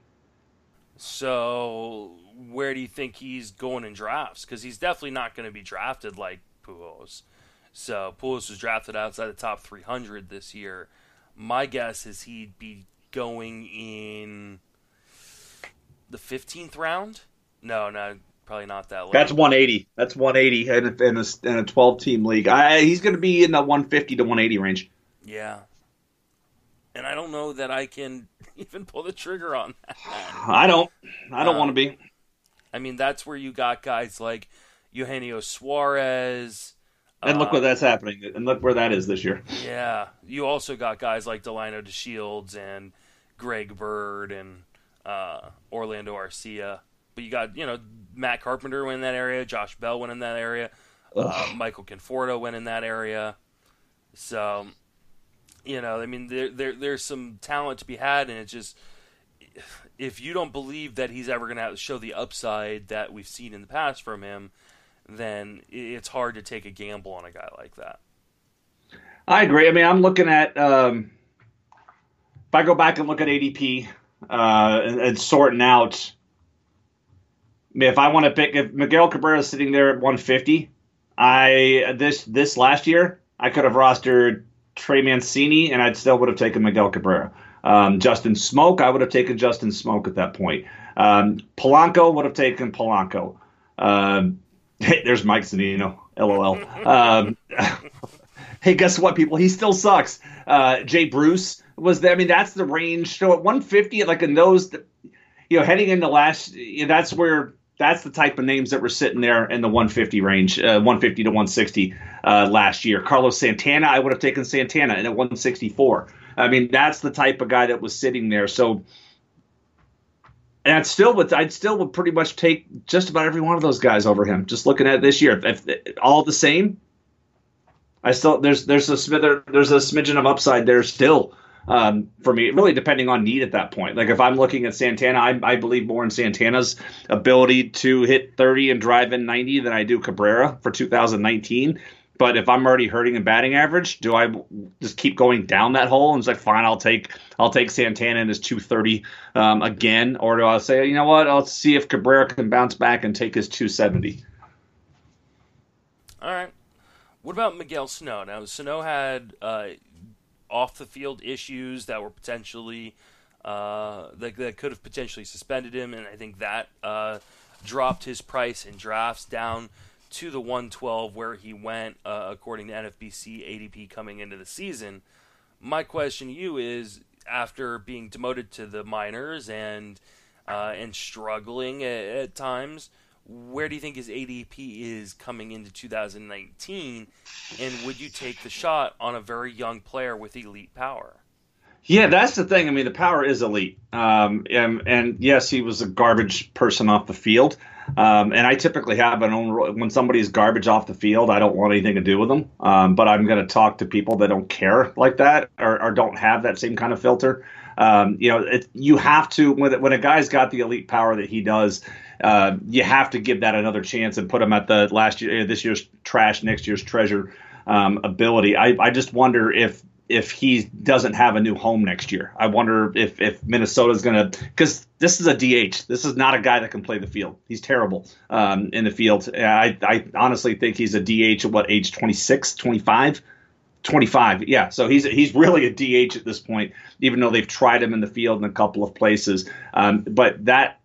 [SPEAKER 1] So where do you think he's going in drafts? Because he's definitely not going to be drafted like Pujols. So Pujols was drafted outside the top 300 this year. My guess is he'd be going in the fifteenth round. No, no, probably not that late.
[SPEAKER 2] That's 180. That's 180 in a, in a, in a 12 team league. I, he's going to be in the 150 to 180 range.
[SPEAKER 1] Yeah. And I don't know that I can even pull the trigger on that.
[SPEAKER 2] I don't. I don't
[SPEAKER 1] Um,
[SPEAKER 2] want to be.
[SPEAKER 1] I mean, that's where you got guys like Eugenio Suarez.
[SPEAKER 2] And look
[SPEAKER 1] uh,
[SPEAKER 2] what that's happening. And look where that is this year.
[SPEAKER 1] Yeah, you also got guys like Delino DeShields and Greg Bird and uh, Orlando Arcia. But you got you know Matt Carpenter went in that area, Josh Bell went in that area, uh, Michael Conforto went in that area. So, you know, I mean, there, there there's some talent to be had, and it's just if you don't believe that he's ever going to show the upside that we've seen in the past from him, then it's hard to take a gamble on a guy like that.
[SPEAKER 2] I agree. I mean, I'm looking at um, if I go back and look at ADP uh, and, and sorting out. I mean, if I want to pick, if Miguel Cabrera is sitting there at 150, I this this last year I could have rostered Trey Mancini and I'd still would have taken Miguel Cabrera. Um, Justin Smoak, I would have taken Justin Smoak at that point. Um, Polanco would have taken Polanco. Um, there's Mike Zunino, lol. Um, hey, guess what, people? He still sucks. Uh, Jay Bruce was there. I mean, that's the range. So at 150, like in those, you know, heading into last, that's where that's the type of names that were sitting there in the 150 range, uh, 150 to 160 uh, last year. Carlos Santana, I would have taken Santana in at 164. I mean, that's the type of guy that was sitting there. So. And I'd still would I'd still would pretty much take just about every one of those guys over him. Just looking at this year, if, if all the same, I still there's there's a smither there's a smidgen of upside there still um, for me. Really depending on need at that point. Like if I'm looking at Santana, I, I believe more in Santana's ability to hit 30 and drive in 90 than I do Cabrera for 2019. But if I'm already hurting in batting average, do I just keep going down that hole and it's like fine, I'll take I'll take Santana in his 230 um, again, or do I say you know what? I'll see if Cabrera can bounce back and take his 270.
[SPEAKER 1] All right. What about Miguel Sano? Now, Sano had uh, off the field issues that were potentially uh, that, that could have potentially suspended him, and I think that uh, dropped his price in drafts down to the 112 where he went, uh, according to NFBC ADP coming into the season. My question to you is: after being demoted to the minors and uh, and struggling at, at times, where do you think his ADP is coming into 2019? And would you take the shot on a very young player with elite power?
[SPEAKER 2] Yeah, that's the thing. I mean, the power is elite. Um, and, and yes, he was a garbage person off the field. Um, and I typically have an own when somebody's garbage off the field, I don't want anything to do with them. Um, but I'm going to talk to people that don't care like that or, or don't have that same kind of filter. Um, you know, it, you have to when when a guy's got the elite power that he does, uh, you have to give that another chance and put him at the last year, this year's trash, next year's treasure um, ability. I, I just wonder if if he doesn't have a new home next year. I wonder if if Minnesota's going to because this is a DH. This is not a guy that can play the field. He's terrible um, in the field. I I honestly think he's a DH at what age 26, 25. 25 yeah so he's he's really a dh at this point even though they've tried him in the field in a couple of places um, but that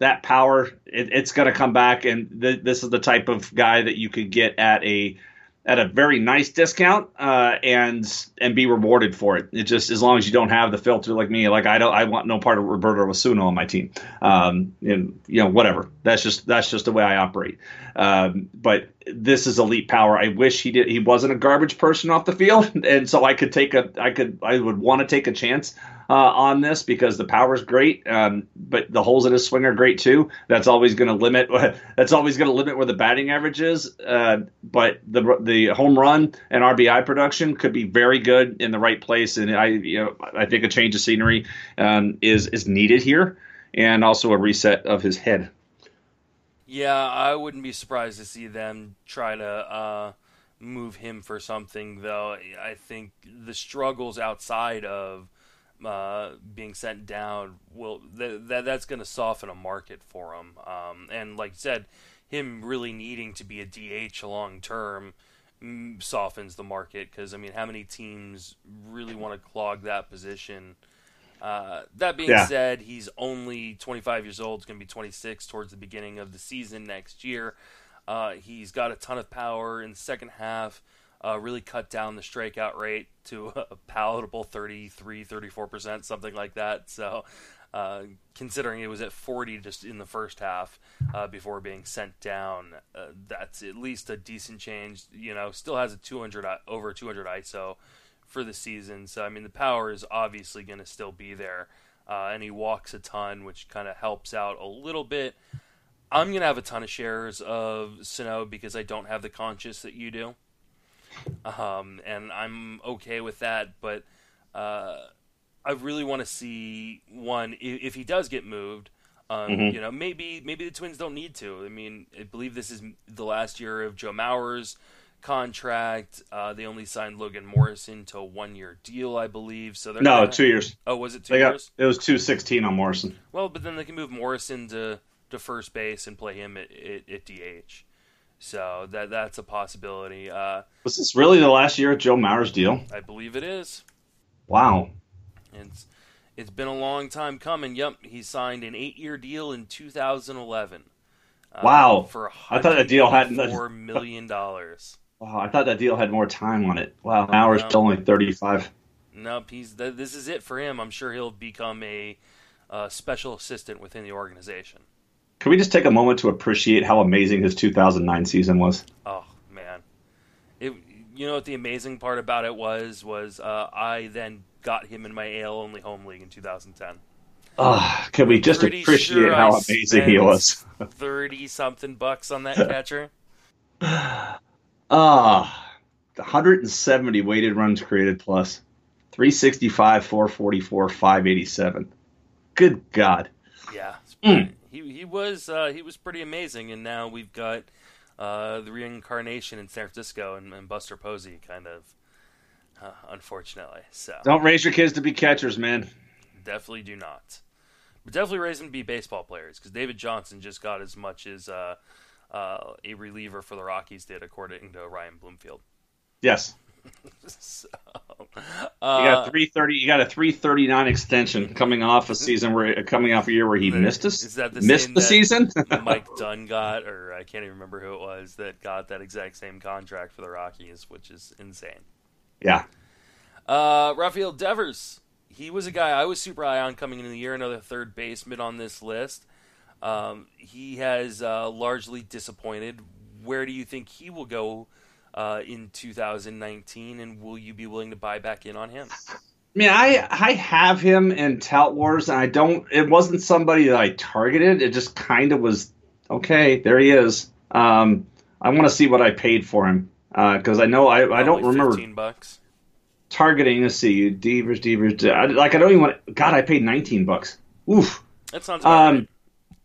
[SPEAKER 2] that power it, it's going to come back and th- this is the type of guy that you could get at a at a very nice discount uh, and and be rewarded for it. It just as long as you don't have the filter like me, like I don't, I want no part of Roberto Osuna on my team. Um, and you know whatever. That's just that's just the way I operate. Um, but this is elite power. I wish he did. He wasn't a garbage person off the field, and so I could take a. I could. I would want to take a chance uh, on this because the power is great, um, but the holes in his swing are great too. That's always going to limit. That's always going to limit where the batting average is. Uh, but the the home run and RBI production could be very good in the right place, and I you know I think a change of scenery um, is is needed here, and also a reset of his head.
[SPEAKER 1] Yeah, I wouldn't be surprised to see them try to uh, move him for something, though. I think the struggles outside of uh, being sent down will th- that that's going to soften a market for him. Um, and like you said, him really needing to be a DH long term mm, softens the market because I mean, how many teams really want to clog that position? Uh, that being
[SPEAKER 2] Yeah.
[SPEAKER 1] said, he's only 25 years old. He's going to be 26 towards the beginning of the season next year. Uh, he's got a ton of power in the second half. Uh, really cut down the strikeout rate to a palatable 33, 34%, something like that. So, uh, considering it was at 40 just in the first half uh, before being sent down, uh, that's at least a decent change. You know, still has a 200 over 200 ISO for the season. So I mean, the power is obviously going to still be there, uh, and he walks a ton, which kind of helps out a little bit. I'm going to have a ton of shares of Sano because I don't have the conscious that you do, um, and I'm okay with that. But uh, I really want to see one if, if he does get moved. Um,
[SPEAKER 2] Mhm.
[SPEAKER 1] You know, maybe maybe the Twins don't need to. I mean, I believe this is the last year of Joe Mauer's contract. Uh, they only signed Logan Morrison to a one-year deal, I believe. So they're
[SPEAKER 2] No,
[SPEAKER 1] gonna-
[SPEAKER 2] two years.
[SPEAKER 1] Oh, was it two
[SPEAKER 2] They got
[SPEAKER 1] years?
[SPEAKER 2] it was two sixteen on Morrison.
[SPEAKER 1] Well, but then they can move Morrison to, to first base and play him at, at, at DH. So that that's a possibility. Uh,
[SPEAKER 2] Was this really the last year of Joe Mauer's deal?
[SPEAKER 1] I believe it is.
[SPEAKER 2] Wow.
[SPEAKER 1] It's it's been a long time coming. Yep, he signed an eight-year deal in 2011. Uh,
[SPEAKER 2] Wow.
[SPEAKER 1] For
[SPEAKER 2] I thought that deal hadn't-
[SPEAKER 1] four million dollars.
[SPEAKER 2] Wow, I thought that deal had more time on it. Wow, Mauer's
[SPEAKER 1] no.
[SPEAKER 2] still only thirty five.
[SPEAKER 1] Nope, he's th- this is it for him. I'm sure he'll become a uh, special assistant within the organization.
[SPEAKER 2] Can we just take a moment to appreciate how amazing his 2009 season was?
[SPEAKER 1] Oh man, it. You know what the amazing part about it was was uh, I then got him in my AL only home league in 2010.
[SPEAKER 2] Ah, can we just appreciate
[SPEAKER 1] sure
[SPEAKER 2] how
[SPEAKER 1] I
[SPEAKER 2] amazing he was?
[SPEAKER 1] Thirty something bucks on that catcher.
[SPEAKER 2] Ah, 170 weighted runs created plus 365, 444, 587. Good God.
[SPEAKER 1] Yeah,
[SPEAKER 2] Mm.
[SPEAKER 1] He he was uh, he was pretty amazing, and now we've got uh, the reincarnation in San Francisco and, and Buster Posey, kind of. Uh, unfortunately, so
[SPEAKER 2] Don't raise your kids to be catchers, man.
[SPEAKER 1] definitely do not. But definitely raise them to be baseball players because David Johnson just got as much as uh, uh, a reliever for the Rockies did, according to Ryan Bloomfield.
[SPEAKER 2] Yes.
[SPEAKER 1] so,
[SPEAKER 2] You
[SPEAKER 1] uh,
[SPEAKER 2] got 330. You got a 339 extension coming off a season where coming off a year where he missed us.
[SPEAKER 1] Is that the
[SPEAKER 2] missed the season?
[SPEAKER 1] Mike Dunn got, or I can't even remember who it was that got that exact same contract for the Rockies, which is insane.
[SPEAKER 2] yeah.
[SPEAKER 1] Uh, Rafael Devers, he was a guy I was super high on coming into the year, another third baseman on this list. Um, he has uh, largely disappointed. Where do you think he will go uh, in 2019, and will you be willing to buy back in on him?
[SPEAKER 2] I mean, I I have him in Tout Wars, and I don't. It wasn't somebody that I targeted. It just kind of was. Okay, there he is. Um, I want to see what I paid for him because I know I I don't remember
[SPEAKER 1] 15 bucks.
[SPEAKER 2] targeting. Let's see, Devers, Devers. I, like I don't even want. God, I paid 19 bucks. Oof.
[SPEAKER 1] That sounds
[SPEAKER 2] Um,
[SPEAKER 1] right.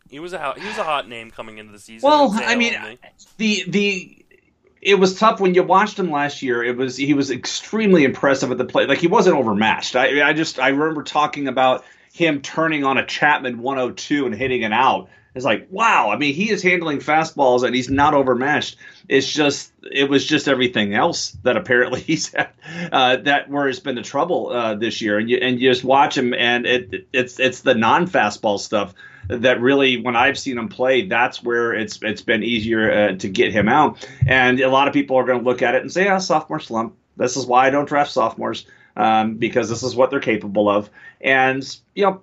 [SPEAKER 1] He was a hot, he was a hot name coming into the season.
[SPEAKER 2] Well, I mean,
[SPEAKER 1] only.
[SPEAKER 2] the the it was tough when you watched him last year. It was he was extremely impressive at the play. Like he wasn't overmatched. I I just I remember talking about him turning on a Chapman 102 and hitting it out. It's like wow. I mean, he is handling fastballs and he's not overmatched. It's just it was just everything else that apparently he's had uh, that where it's been the trouble uh, this year. And you and you just watch him and it it's it's the non fastball stuff that really when I've seen him play, that's where it's it's been easier uh, to get him out. And a lot of people are going to look at it and say, "Ah, sophomore slump." This is why I don't draft sophomores um, because this is what they're capable of. And you know,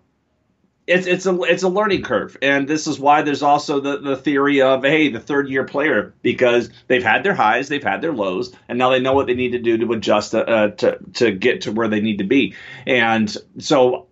[SPEAKER 2] it's it's a it's a learning curve, and this is why there's also the the theory of hey, the third year player because they've had their highs, they've had their lows, and now they know what they need to do to adjust uh, to to get to where they need to be. And so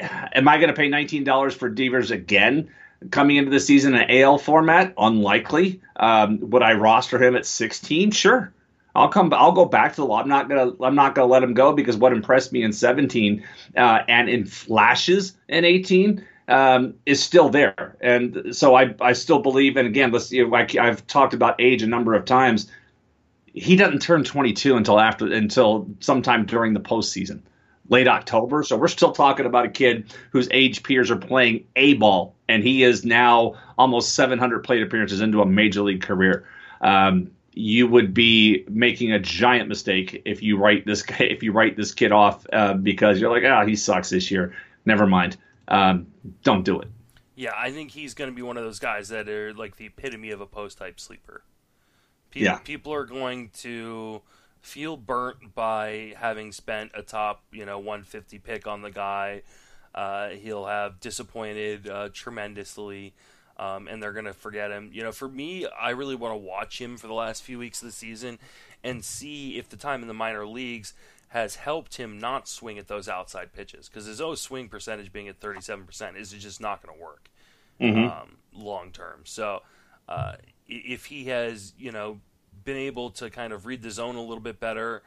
[SPEAKER 2] am I going to pay $19 for Devers again coming into the season in AL format? Unlikely. Um, would I roster him at 16? Sure. I'll come. I'll go back to the law. I'm not gonna. I'm not gonna let him go because what impressed me in 17 uh, and in flashes in 18 um, is still there. And so I. I still believe. And again, let's. You know, I, I've talked about age a number of times. He doesn't turn 22 until after until sometime during the postseason late October. So we're still talking about a kid whose age peers are playing A ball, and he is now almost 700 plate appearances into a major league career. Um, you would be making a giant mistake if you write this if you write this kid off uh, because you're like, ah, oh, he sucks this year. Never mind. Um, don't do it.
[SPEAKER 1] Yeah, I think he's going to be one of those guys that are like the epitome of a post hype sleeper. People, yeah. people are going to feel burnt by having spent a top, you know, 150 pick on the guy. Uh, he'll have disappointed uh, tremendously um, and they're going to forget him. You know, for me, I really want to watch him for the last few weeks of the season and see if the time in the minor leagues has helped him not swing at those outside pitches because his O-Swing percentage being at 37% is just not going to work mm-hmm. um, long term. So uh, if he has, you know, been able to kind of read the zone a little bit better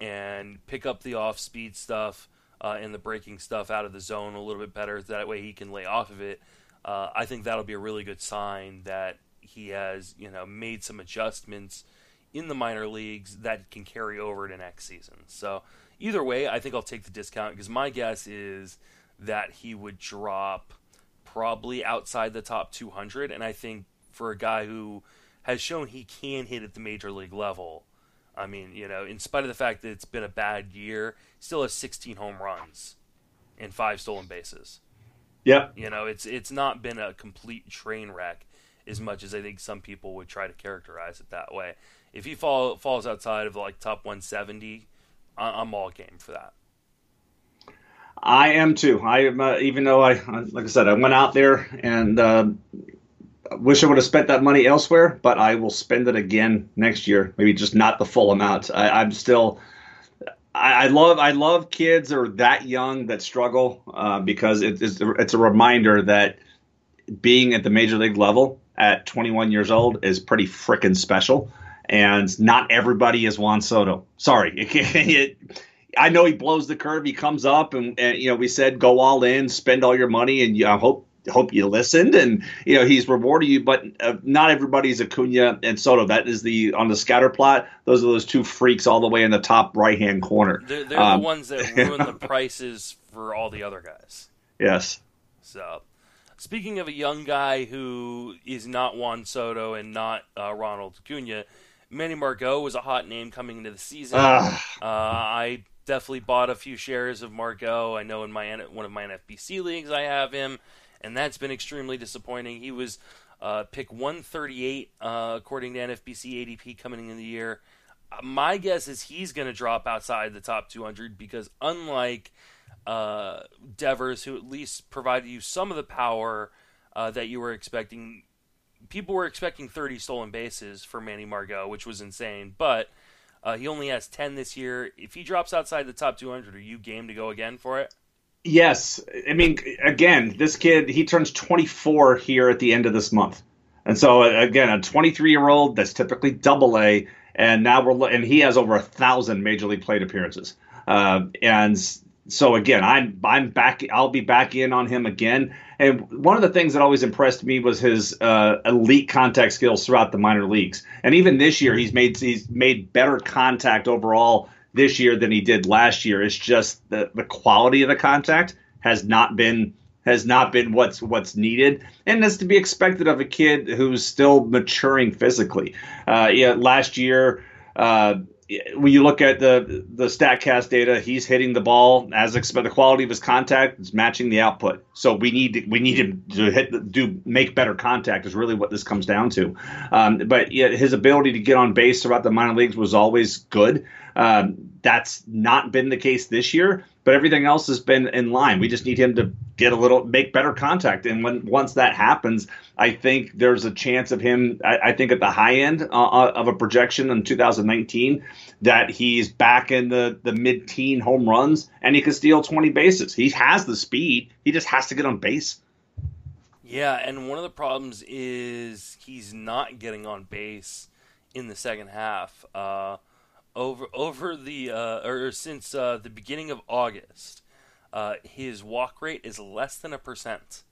[SPEAKER 1] and pick up the off speed stuff uh, and the breaking stuff out of the zone a little bit better, that way he can lay off of it uh, I think that'll be a really good sign that he has, you know, made some adjustments in the minor leagues that can carry over to next season. So either way, I think I'll take the discount because my guess is that he would drop probably outside the top 200, and I think for a guy who has shown he can hit at the major league level. I mean, you know, in spite of the fact that it's been a bad year, still has 16 home runs and five stolen bases.
[SPEAKER 2] Yeah.
[SPEAKER 1] You know, it's it's not been a complete train wreck as much as I think some people would try to characterize it that way. If he fall, falls outside of like top 170, I'm all game for that.
[SPEAKER 2] I am too. I am, uh, even though I, like I said, I went out there and uh, wish I would have spent that money elsewhere, but I will spend it again next year. Maybe just not the full amount. I, am still I, love I love kids that are that young that struggle uh, because it, it's it's a reminder that being at the major league level at 21 years old is pretty freaking special, and not everybody is Juan Soto. Sorry, it, it, I know he blows the curve. He comes up, and, and, you know we said go all in, spend all your money, and you, I hope hope you listened and you know he's rewarding you but uh, not everybody's acuna and soto. That is the on the scatter plot those are those two freaks all the way in the top right hand corner.
[SPEAKER 1] They're, they're um, the ones that ruin the prices for all the other guys.
[SPEAKER 2] Yes.
[SPEAKER 1] So speaking of a young guy who is not juan soto and not uh, ronald acuna manny margot was a hot name coming into the season. Uh, i definitely bought a few shares of margot. I know in my one of my nfbc leagues i have him and that's been extremely disappointing. He was uh, pick 138 uh, according to NFBC ADP coming into the year. Uh, my guess is he's going to drop outside the top 200 because unlike uh, Devers, who at least provided you some of the power uh, that you were expecting, people were expecting 30 stolen bases for Manny Margot, which was insane, but. Uh, he only has 10 this year. If he drops outside the top 200, are you game to go again for it?
[SPEAKER 2] Yes, I mean, again, this kid he turns 24 here at the end of this month, and so again, a 23 year old that's typically Double A, and now we're and he has over a thousand major league plate appearances, uh, and so again, I'm I'm back. I'll be back in on him again. And one of the things that always impressed me was his uh, elite contact skills throughout the minor leagues. And even this year, he's made he's made better contact overall this year than he did last year. It's just the the quality of the contact has not been has not been what's what's needed, and that's to be expected of a kid who's still maturing physically. Uh, yeah, last year. Uh, when you look at the the Statcast data, he's hitting the ball as expected. The quality of his contact is matching the output. So we need to, we need him to hit do make better contact is really what this comes down to. Um, but his ability to get on base throughout the minor leagues was always good. Um, that's not been the case this year, but everything else has been in line. We just need him to get a little, make better contact, and when once that happens, I think there's a chance of him. I, I think at the high end uh, uh of a projection in 2019 that he's back in the the mid teen home runs and he can steal 20 bases. He has the speed. He just has to get on base.
[SPEAKER 1] Yeah, and one of the problems is he's not getting on base in the second half. Uh, over over the uh, or since uh, the beginning of August, uh, his walk rate is less than a percent.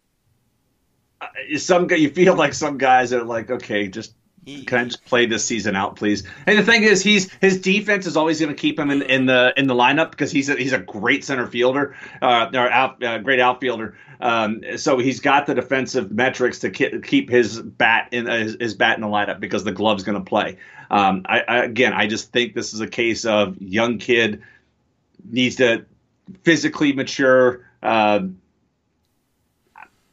[SPEAKER 2] Uh, some you feel like some guys are like, okay, just He, Can I just play this season out, please? And the thing is, he's his defense is always going to keep him in, in the in the lineup because he's a, he's a great center fielder, uh, or out, uh, great outfielder. Um, so he's got the defensive metrics to keep his bat in uh, his, his, bat in the lineup because the glove's going to play. Um, I, I, again, I just think this is a case of young kid needs to physically mature. Uh,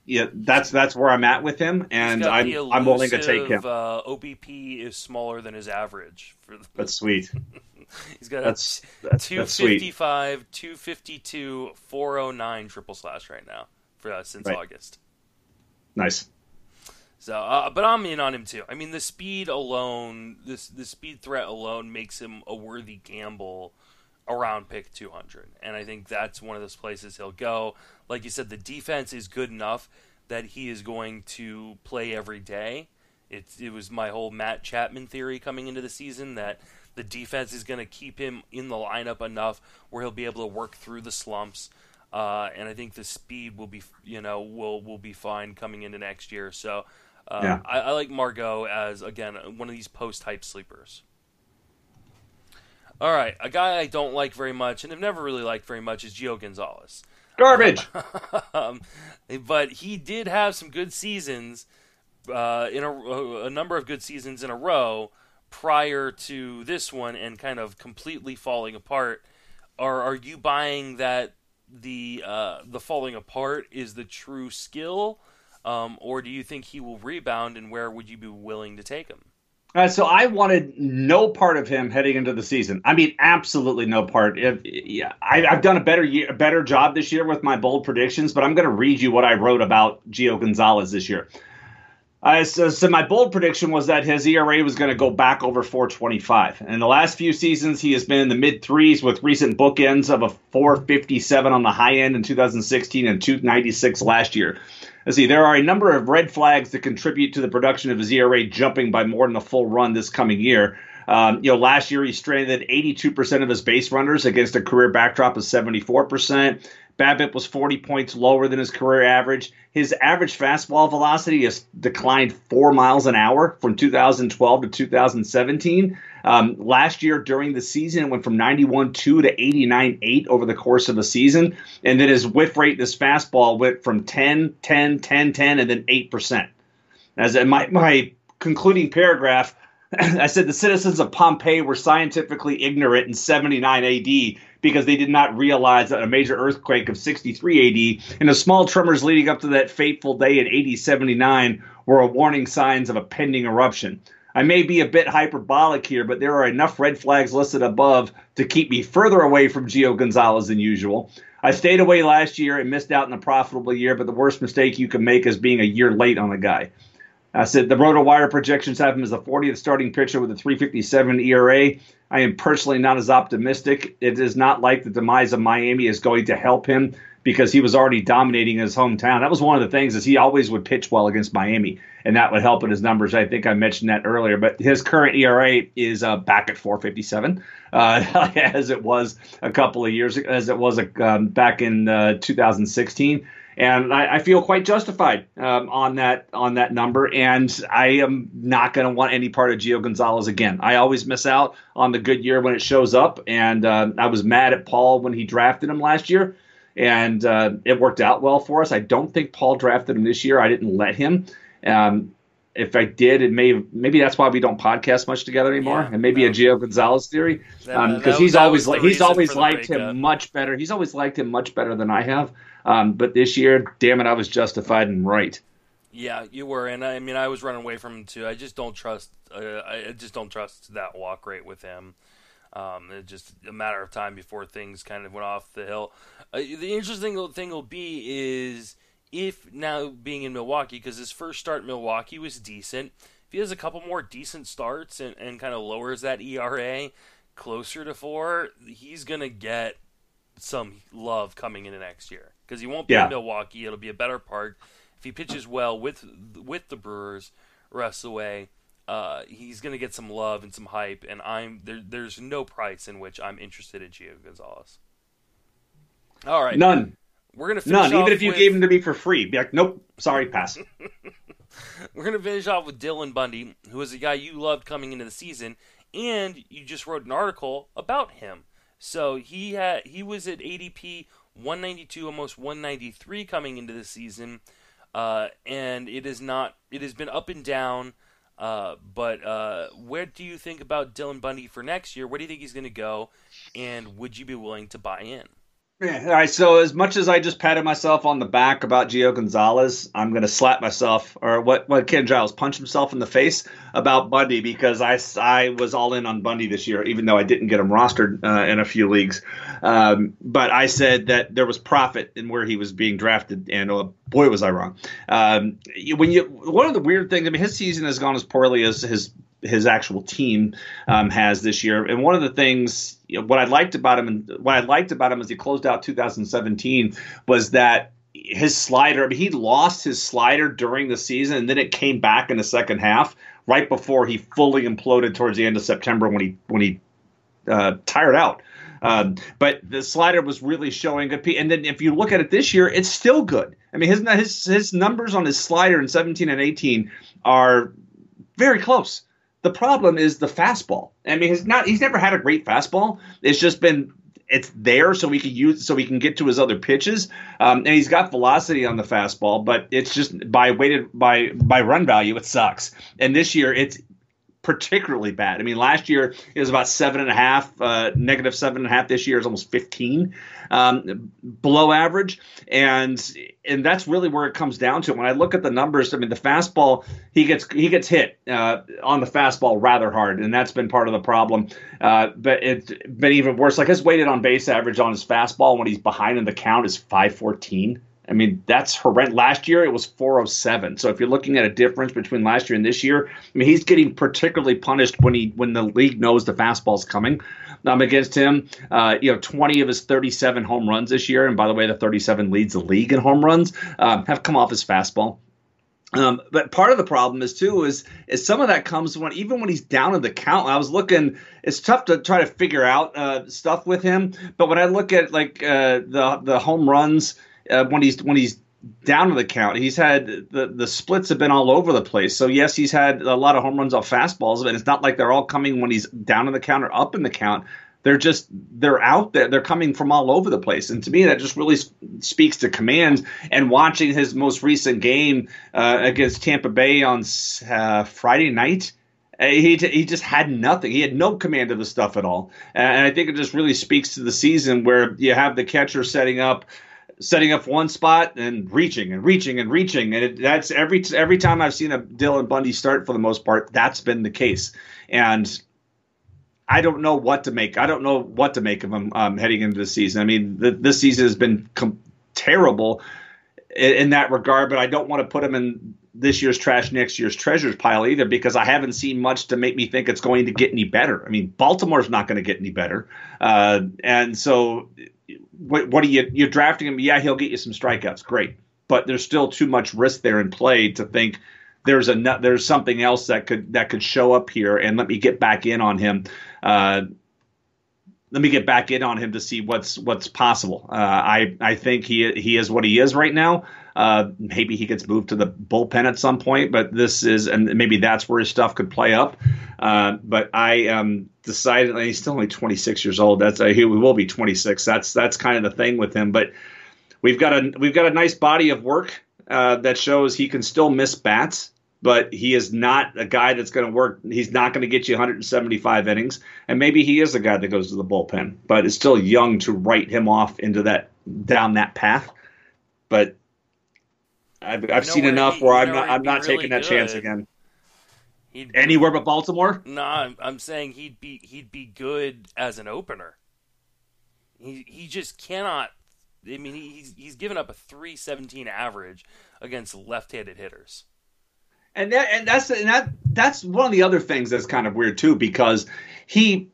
[SPEAKER 2] yeah, that's that's where I'm at with him, and I'm elusive, I'm willing to take him.
[SPEAKER 1] Uh, OBP is smaller than his average. For the...
[SPEAKER 2] That's sweet.
[SPEAKER 1] He's got that's, that's 255, that's 252, 409 triple slash right now for uh, since right. August.
[SPEAKER 2] Nice.
[SPEAKER 1] So, uh, but I'm in on him too. I mean, the speed alone, this the speed threat alone makes him a worthy gamble around pick 200. And I think that's one of those places he'll go. Like you said, the defense is good enough that he is going to play every day. It, it was my whole Matt Chapman theory coming into the season that the defense is going to keep him in the lineup enough where he'll be able to work through the slumps. Uh, and I think the speed will be, you know, will will be fine coming into next year. So uh, yeah. I, I like Margot as again one of these post hype sleepers. All right, a guy I don't like very much and have never really liked very much is Gio Gonzalez.
[SPEAKER 2] Garbage.
[SPEAKER 1] um, but he did have some good seasons uh, in a, a number of good seasons in a row prior to this one, and kind of completely falling apart. Are are you buying that the uh, the falling apart is the true skill, um, or do you think he will rebound? And where would you be willing to take him?
[SPEAKER 2] Uh, so I wanted no part of him heading into the season. I mean, absolutely no part. If, yeah, I, have done a better year, a better job this year with my bold predictions, but I'm going to read you what I wrote about Gio Gonzalez this year. Uh, so, so, my bold prediction was that his ERA was going to go back over 425. In the last few seasons, he has been in the mid threes with recent bookends of a 457 on the high end in 2016 and 296 last year. Let's see, there are a number of red flags that contribute to the production of his ERA jumping by more than a full run this coming year. Um, you know, last year he stranded 82% of his base runners against a career backdrop of 74%. BABIP was 40 points lower than his career average. His average fastball velocity has declined four miles an hour from 2012 to 2017. Um, last year during the season, it went from 91.2 to 89.8 over the course of a season. And then his whiff rate, this fastball went from 10, 10, 10, 10, and then 8%. As in my, my concluding paragraph, I said the citizens of Pompeii were scientifically ignorant in 79 AD because they did not realize that a major earthquake of 63 AD and the small tremors leading up to that fateful day in AD 79 were warning signs of a pending eruption. I may be a bit hyperbolic here, but there are enough red flags listed above to keep me further away from Gio Gonzalez than usual. I stayed away last year and missed out in a profitable year, but the worst mistake you can make is being a year late on a guy. I said the RotoWire projections have him as the 40th starting pitcher with a 357 ERA. I am personally not as optimistic. It is not like the demise of Miami is going to help him because he was already dominating his hometown. That was one of the things is he always would pitch well against Miami, and that would help in his numbers. I think I mentioned that earlier, but his current ERA is uh, back at 4.57, uh, as it was a couple of years ago, as it was um, back in uh, 2016 and I, I feel quite justified um, on that on that number. And I am not going to want any part of Gio Gonzalez again. I always miss out on the good year when it shows up, and uh, I was mad at Paul when he drafted him last year, and uh, it worked out well for us. I don't think Paul drafted him this year. I didn't let him. Um, if I did, it may maybe that's why we don't podcast much together anymore, yeah, and maybe a Gio Gonzalez theory because um, he's always like he's always liked him much better. He's always liked him much better than I have. Um, but this year, damn it, I was justified and right.
[SPEAKER 1] Yeah, you were, and I mean, I was running away from him too. I just don't trust. Uh, I just don't trust that walk rate with him. Um, it's just a matter of time before things kind of went off the hill. Uh, the interesting thing will be is if now being in Milwaukee, because his first start in Milwaukee was decent. If he has a couple more decent starts and, and kind of lowers that ERA closer to four, he's gonna get some love coming into next year because he won't be yeah. in Milwaukee. It'll be a better park. If he pitches well with with the Brewers rest away, uh, he's going to get some love and some hype. And I'm there, there's no price in which I'm interested in Gio Gonzalez. All right,
[SPEAKER 2] none.
[SPEAKER 1] We're gonna
[SPEAKER 2] none. Even if you with... gave him to me for free, be like, nope, sorry, pass.
[SPEAKER 1] we're gonna finish off with Dylan Bundy, who was a guy you loved coming into the season, and you just wrote an article about him. So he had he was at ADP 192, almost 193 coming into the season, uh, and it is not. It has been up and down. Uh, but uh, where do you think about Dylan Bundy for next year? Where do you think he's going to go? And would you be willing to buy in?
[SPEAKER 2] Yeah, all right. So as much as I just patted myself on the back about Gio Gonzalez, I'm going to slap myself, or what? What Ken Giles punch himself in the face about Bundy because I, I was all in on Bundy this year, even though I didn't get him rostered uh, in a few leagues. Um, but I said that there was profit in where he was being drafted, and uh, boy was I wrong. Um, when you one of the weird things, I mean, his season has gone as poorly as his his actual team um, has this year. And one of the things, you know, what I liked about him, and what I liked about him as he closed out 2017 was that his slider. I mean, he lost his slider during the season, and then it came back in the second half, right before he fully imploded towards the end of September when he when he uh, tired out. Um, but the slider was really showing good. And then if you look at it this year, it's still good. I mean, his his his numbers on his slider in 17 and 18 are very close. The problem is the fastball. I mean, he's not he's never had a great fastball. It's just been it's there so we can use so we can get to his other pitches. Um, and he's got velocity on the fastball, but it's just by weighted by by run value, it sucks. And this year it's particularly bad. I mean, last year it was about seven and a half, uh, negative seven and a half. This year is almost fifteen, um, below average, and and that's really where it comes down to. When I look at the numbers, I mean, the fastball he gets he gets hit uh, on the fastball rather hard, and that's been part of the problem. Uh, but it's been even worse. Like his weighted on base average on his fastball when he's behind in the count is five fourteen. I mean, that's horrendous. Last year it was 407. So if you're looking at a difference between last year and this year, I mean, he's getting particularly punished when he when the league knows the fastball's coming. Um, against him, uh, you know, 20 of his 37 home runs this year, and by the way, the 37 leads the league in home runs, um, have come off his fastball. Um, but part of the problem is too is is some of that comes when even when he's down in the count. I was looking, it's tough to try to figure out uh, stuff with him. But when I look at like uh, the the home runs uh, when he's when he's down to the count. He's had the the splits have been all over the place. So yes, he's had a lot of home runs off fastballs, but it's not like they're all coming when he's down in the count or up in the count. They're just they're out there. They're coming from all over the place, and to me, that just really speaks to command. And watching his most recent game uh, against Tampa Bay on uh, Friday night, uh, he he just had nothing. He had no command of the stuff at all, and I think it just really speaks to the season where you have the catcher setting up setting up one spot and reaching and reaching and reaching, and it, that's every every time I've seen a Dylan Bundy start for the most part, that's been the case, and. I don't know what to make. I don't know what to make of him um, heading into the season. I mean, the, this season has been com- terrible in, in that regard, but I don't want to put him in this year's trash, next year's treasures pile either, because I haven't seen much to make me think it's going to get any better. I mean, Baltimore's not going to get any better, uh, and so what, what are you you're drafting him? Yeah, he'll get you some strikeouts, great, but there's still too much risk there in play to think there's a there's something else that could that could show up here, and let me get back in on him. Uh, let me get back in on him to see what's what's possible. Uh, I I think he he is what he is right now. Uh, maybe he gets moved to the bullpen at some point, but this is and maybe that's where his stuff could play up. Uh, but I um, decided he's still only 26 years old. That's he will be 26. That's that's kind of the thing with him. But we've got a we've got a nice body of work uh, that shows he can still miss bats but he is not a guy that's going to work. He's not going to get you 175 innings, and maybe he is a guy that goes to the bullpen, but it's still young to write him off into that down that path. But I've, I've seen enough he, where I'm not I'm not really taking that good. chance again. He'd, Anywhere but Baltimore?
[SPEAKER 1] No, I'm, I'm saying he'd be he'd be good as an opener. He he just cannot. I mean, he's he's given up a 317 average against left-handed hitters
[SPEAKER 2] and that and that's and that that's one of the other things that's kind of weird too because he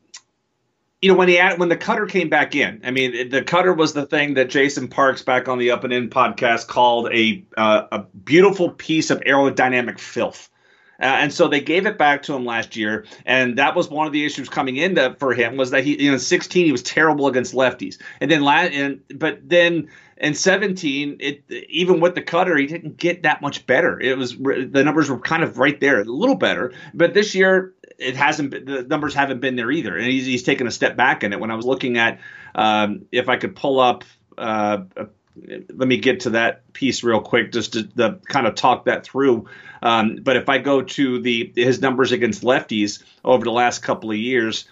[SPEAKER 2] you know when he had, when the cutter came back in i mean the cutter was the thing that jason parks back on the up and in podcast called a uh, a beautiful piece of aerodynamic filth. Uh, and so they gave it back to him last year, and that was one of the issues coming into for him was that he, you know, 16 he was terrible against lefties, and then last, and but then in 17, it even with the cutter, he didn't get that much better. It was the numbers were kind of right there, a little better, but this year it hasn't. Been, the numbers haven't been there either, and he's he's taken a step back in it. When I was looking at, um, if I could pull up. Uh, let me get to that piece real quick just to, to kind of talk that through. Um, but if I go to the his numbers against lefties over the last couple of years,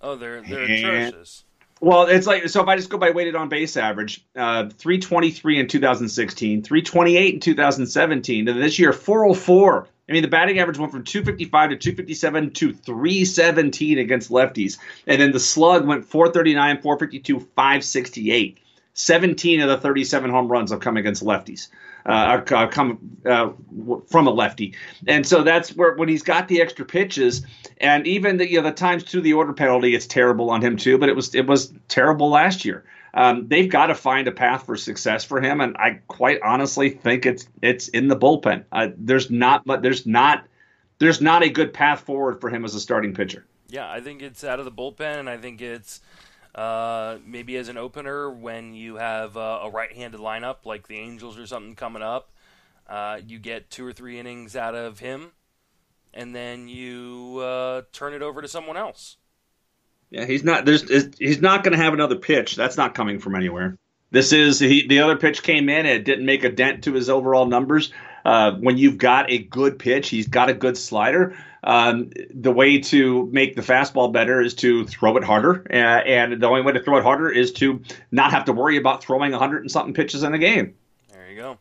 [SPEAKER 1] oh, they're they're atrocious.
[SPEAKER 2] Well, it's like so if I just go by weighted on base average, uh, 323 in 2016, 328 in 2017, and this year 404. I mean, the batting average went from 255 to 257 to 317 against lefties, and then the slug went 439, 452, 568. 17 of the 37 home runs have come against lefties, uh, come uh, from a lefty, and so that's where when he's got the extra pitches, and even the you know the times to the order penalty, it's terrible on him too. But it was it was terrible last year. Um, they've got to find a path for success for him, and I quite honestly think it's it's in the bullpen. Uh, there's not, there's not there's not a good path forward for him as a starting pitcher.
[SPEAKER 1] Yeah, I think it's out of the bullpen, and I think it's uh, maybe as an opener when you have uh, a right-handed lineup like the Angels or something coming up. Uh, you get two or three innings out of him, and then you uh, turn it over to someone else.
[SPEAKER 2] Yeah, he's not. There's. He's not going to have another pitch. That's not coming from anywhere. This is he, the other pitch came in. It didn't make a dent to his overall numbers. Uh, when you've got a good pitch, he's got a good slider. Um, the way to make the fastball better is to throw it harder, uh, and the only way to throw it harder is to not have to worry about throwing a hundred and something pitches in a game.
[SPEAKER 1] There you go.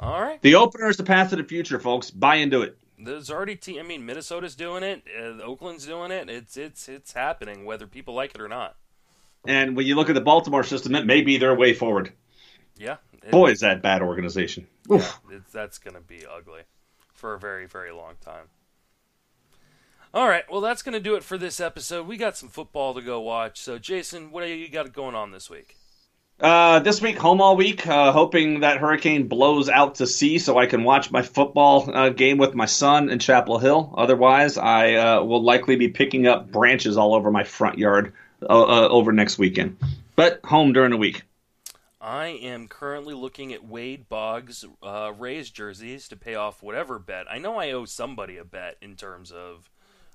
[SPEAKER 1] All right.
[SPEAKER 2] The opener is the path to the future, folks. Buy into it.
[SPEAKER 1] There's already te- I mean, Minnesota's doing it. Uh, Oakland's doing it. It's it's it's happening, whether people like it or not.
[SPEAKER 2] And when you look at the Baltimore system, it may be their way forward.
[SPEAKER 1] Yeah.
[SPEAKER 2] It, Boy, is that bad organization.
[SPEAKER 1] Yeah, that's going to be ugly for a very very long time. All right, well, that's going to do it for this episode. We got some football to go watch. So, Jason, what do you got going on this week?
[SPEAKER 2] Uh, this week, home all week, uh, hoping that hurricane blows out to sea so I can watch my football uh, game with my son in Chapel Hill. Otherwise, I uh, will likely be picking up branches all over my front yard uh, uh, over next weekend. But home during the week.
[SPEAKER 1] I am currently looking at Wade Boggs' Rays jerseys to pay off whatever bet. I know I owe somebody a bet in terms of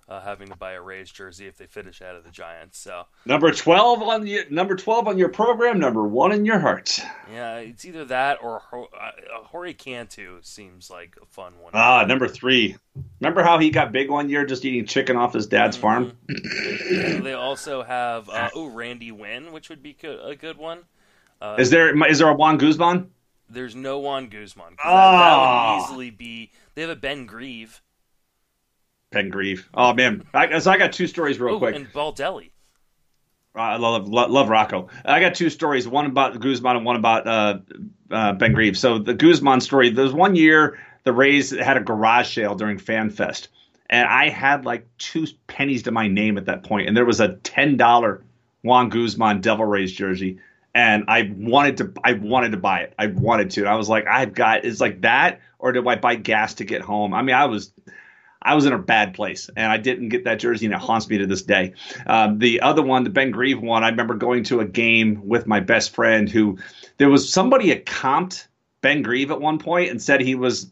[SPEAKER 1] uh, having to buy a Rays jersey if they finish out of the Giants. So
[SPEAKER 2] number twelve on your number twelve on your program, number one in your heart.
[SPEAKER 1] Yeah, it's either that or uh, Jorge Cantu seems like a fun one.
[SPEAKER 2] Ah, number three. Remember how he got big one year just eating chicken off his dad's mm-hmm.
[SPEAKER 1] farm? they also have uh, oh Randy Winn, which would be a good one.
[SPEAKER 2] Uh, is there is there a Juan Guzman?
[SPEAKER 1] There's no Juan Guzman. Oh. That, that would ah. easily be. They have a Ben Grieve.
[SPEAKER 2] Ben Grieve. Oh man, I, so I got two stories real
[SPEAKER 1] Ooh,
[SPEAKER 2] quick.
[SPEAKER 1] And Baldelli.
[SPEAKER 2] I love, love, love Rocco. I got two stories, one about Guzman and one about uh, uh, Ben Grieve. So the Guzman story. There's one year the Rays had a garage sale during FanFest, and I had like two pennies to my name at that point, and there was a ten dollar Juan Guzman Devil Rays jersey, and I wanted to, I wanted to buy it. I wanted to. And I was like, I've got. It's like that, or do I buy gas to get home? I mean, I was I was in a bad place, and I didn't get that jersey, and it haunts me to this day. Um, the other one, the Ben Grieve one, I remember going to a game with my best friend who there was somebody had comped Ben Grieve at one point and said he was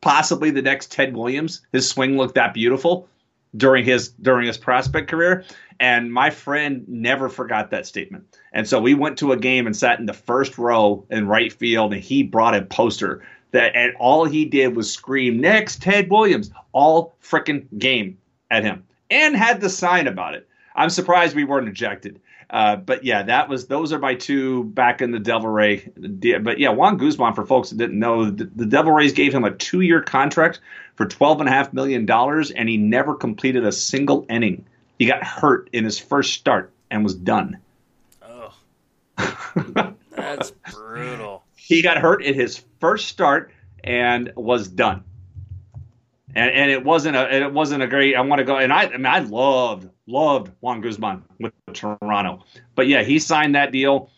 [SPEAKER 2] possibly the next Ted Williams. His swing looked that beautiful during his during his prospect career. And my friend never forgot that statement. And so we went to a game and sat in the first row in right field, and he brought a poster that and all he did was scream next Ted Williams all freaking game at him and had the sign about it. I'm surprised we weren't ejected. Uh, but yeah, that was those are my two back in the Devil Ray. But yeah, Juan Guzman, for folks that didn't know, the, the Devil Rays gave him a two year contract for twelve and a half million dollars, and he never completed a single inning. He got hurt in his first start and was done.
[SPEAKER 1] Oh, that's brutal
[SPEAKER 2] he got hurt in his first start and was done. And, and it wasn't a it wasn't a great. I want to go and I, I mean I loved loved Juan Guzman with Toronto, but yeah, he signed that deal.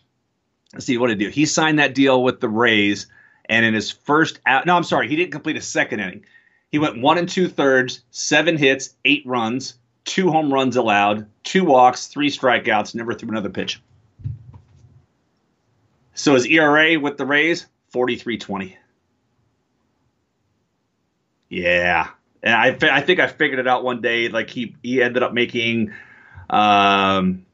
[SPEAKER 2] Let's see what did he do. He signed that deal with the Rays, and in his first out, no, I'm sorry, he didn't complete a second inning. He went one and two thirds, seven hits, eight runs, two home runs allowed, two walks, three strikeouts, never threw another pitch. So his ERA with the Rays, 43.20. Yeah. And I, I think I figured it out one day. Like he, he ended up making, um,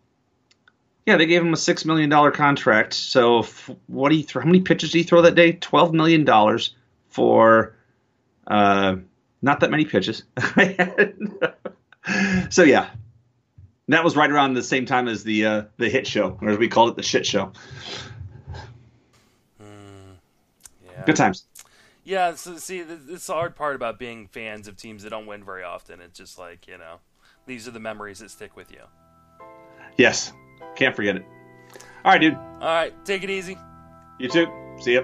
[SPEAKER 2] yeah, they gave him a six million dollar contract. So f- what you throw? How many pitches did he throw that day? Twelve million dollars for uh, not that many pitches. so yeah, that was right around the same time as the uh, the hit show, or as we called it, the shit show.
[SPEAKER 1] Yeah.
[SPEAKER 2] Good times.
[SPEAKER 1] Yeah, so see, it's the hard part about being fans of teams that don't win very often. It's just like you know, these are the memories that stick with you.
[SPEAKER 2] Yes, can't forget it. All right, dude.
[SPEAKER 1] All right, take it easy.
[SPEAKER 2] You too. See ya.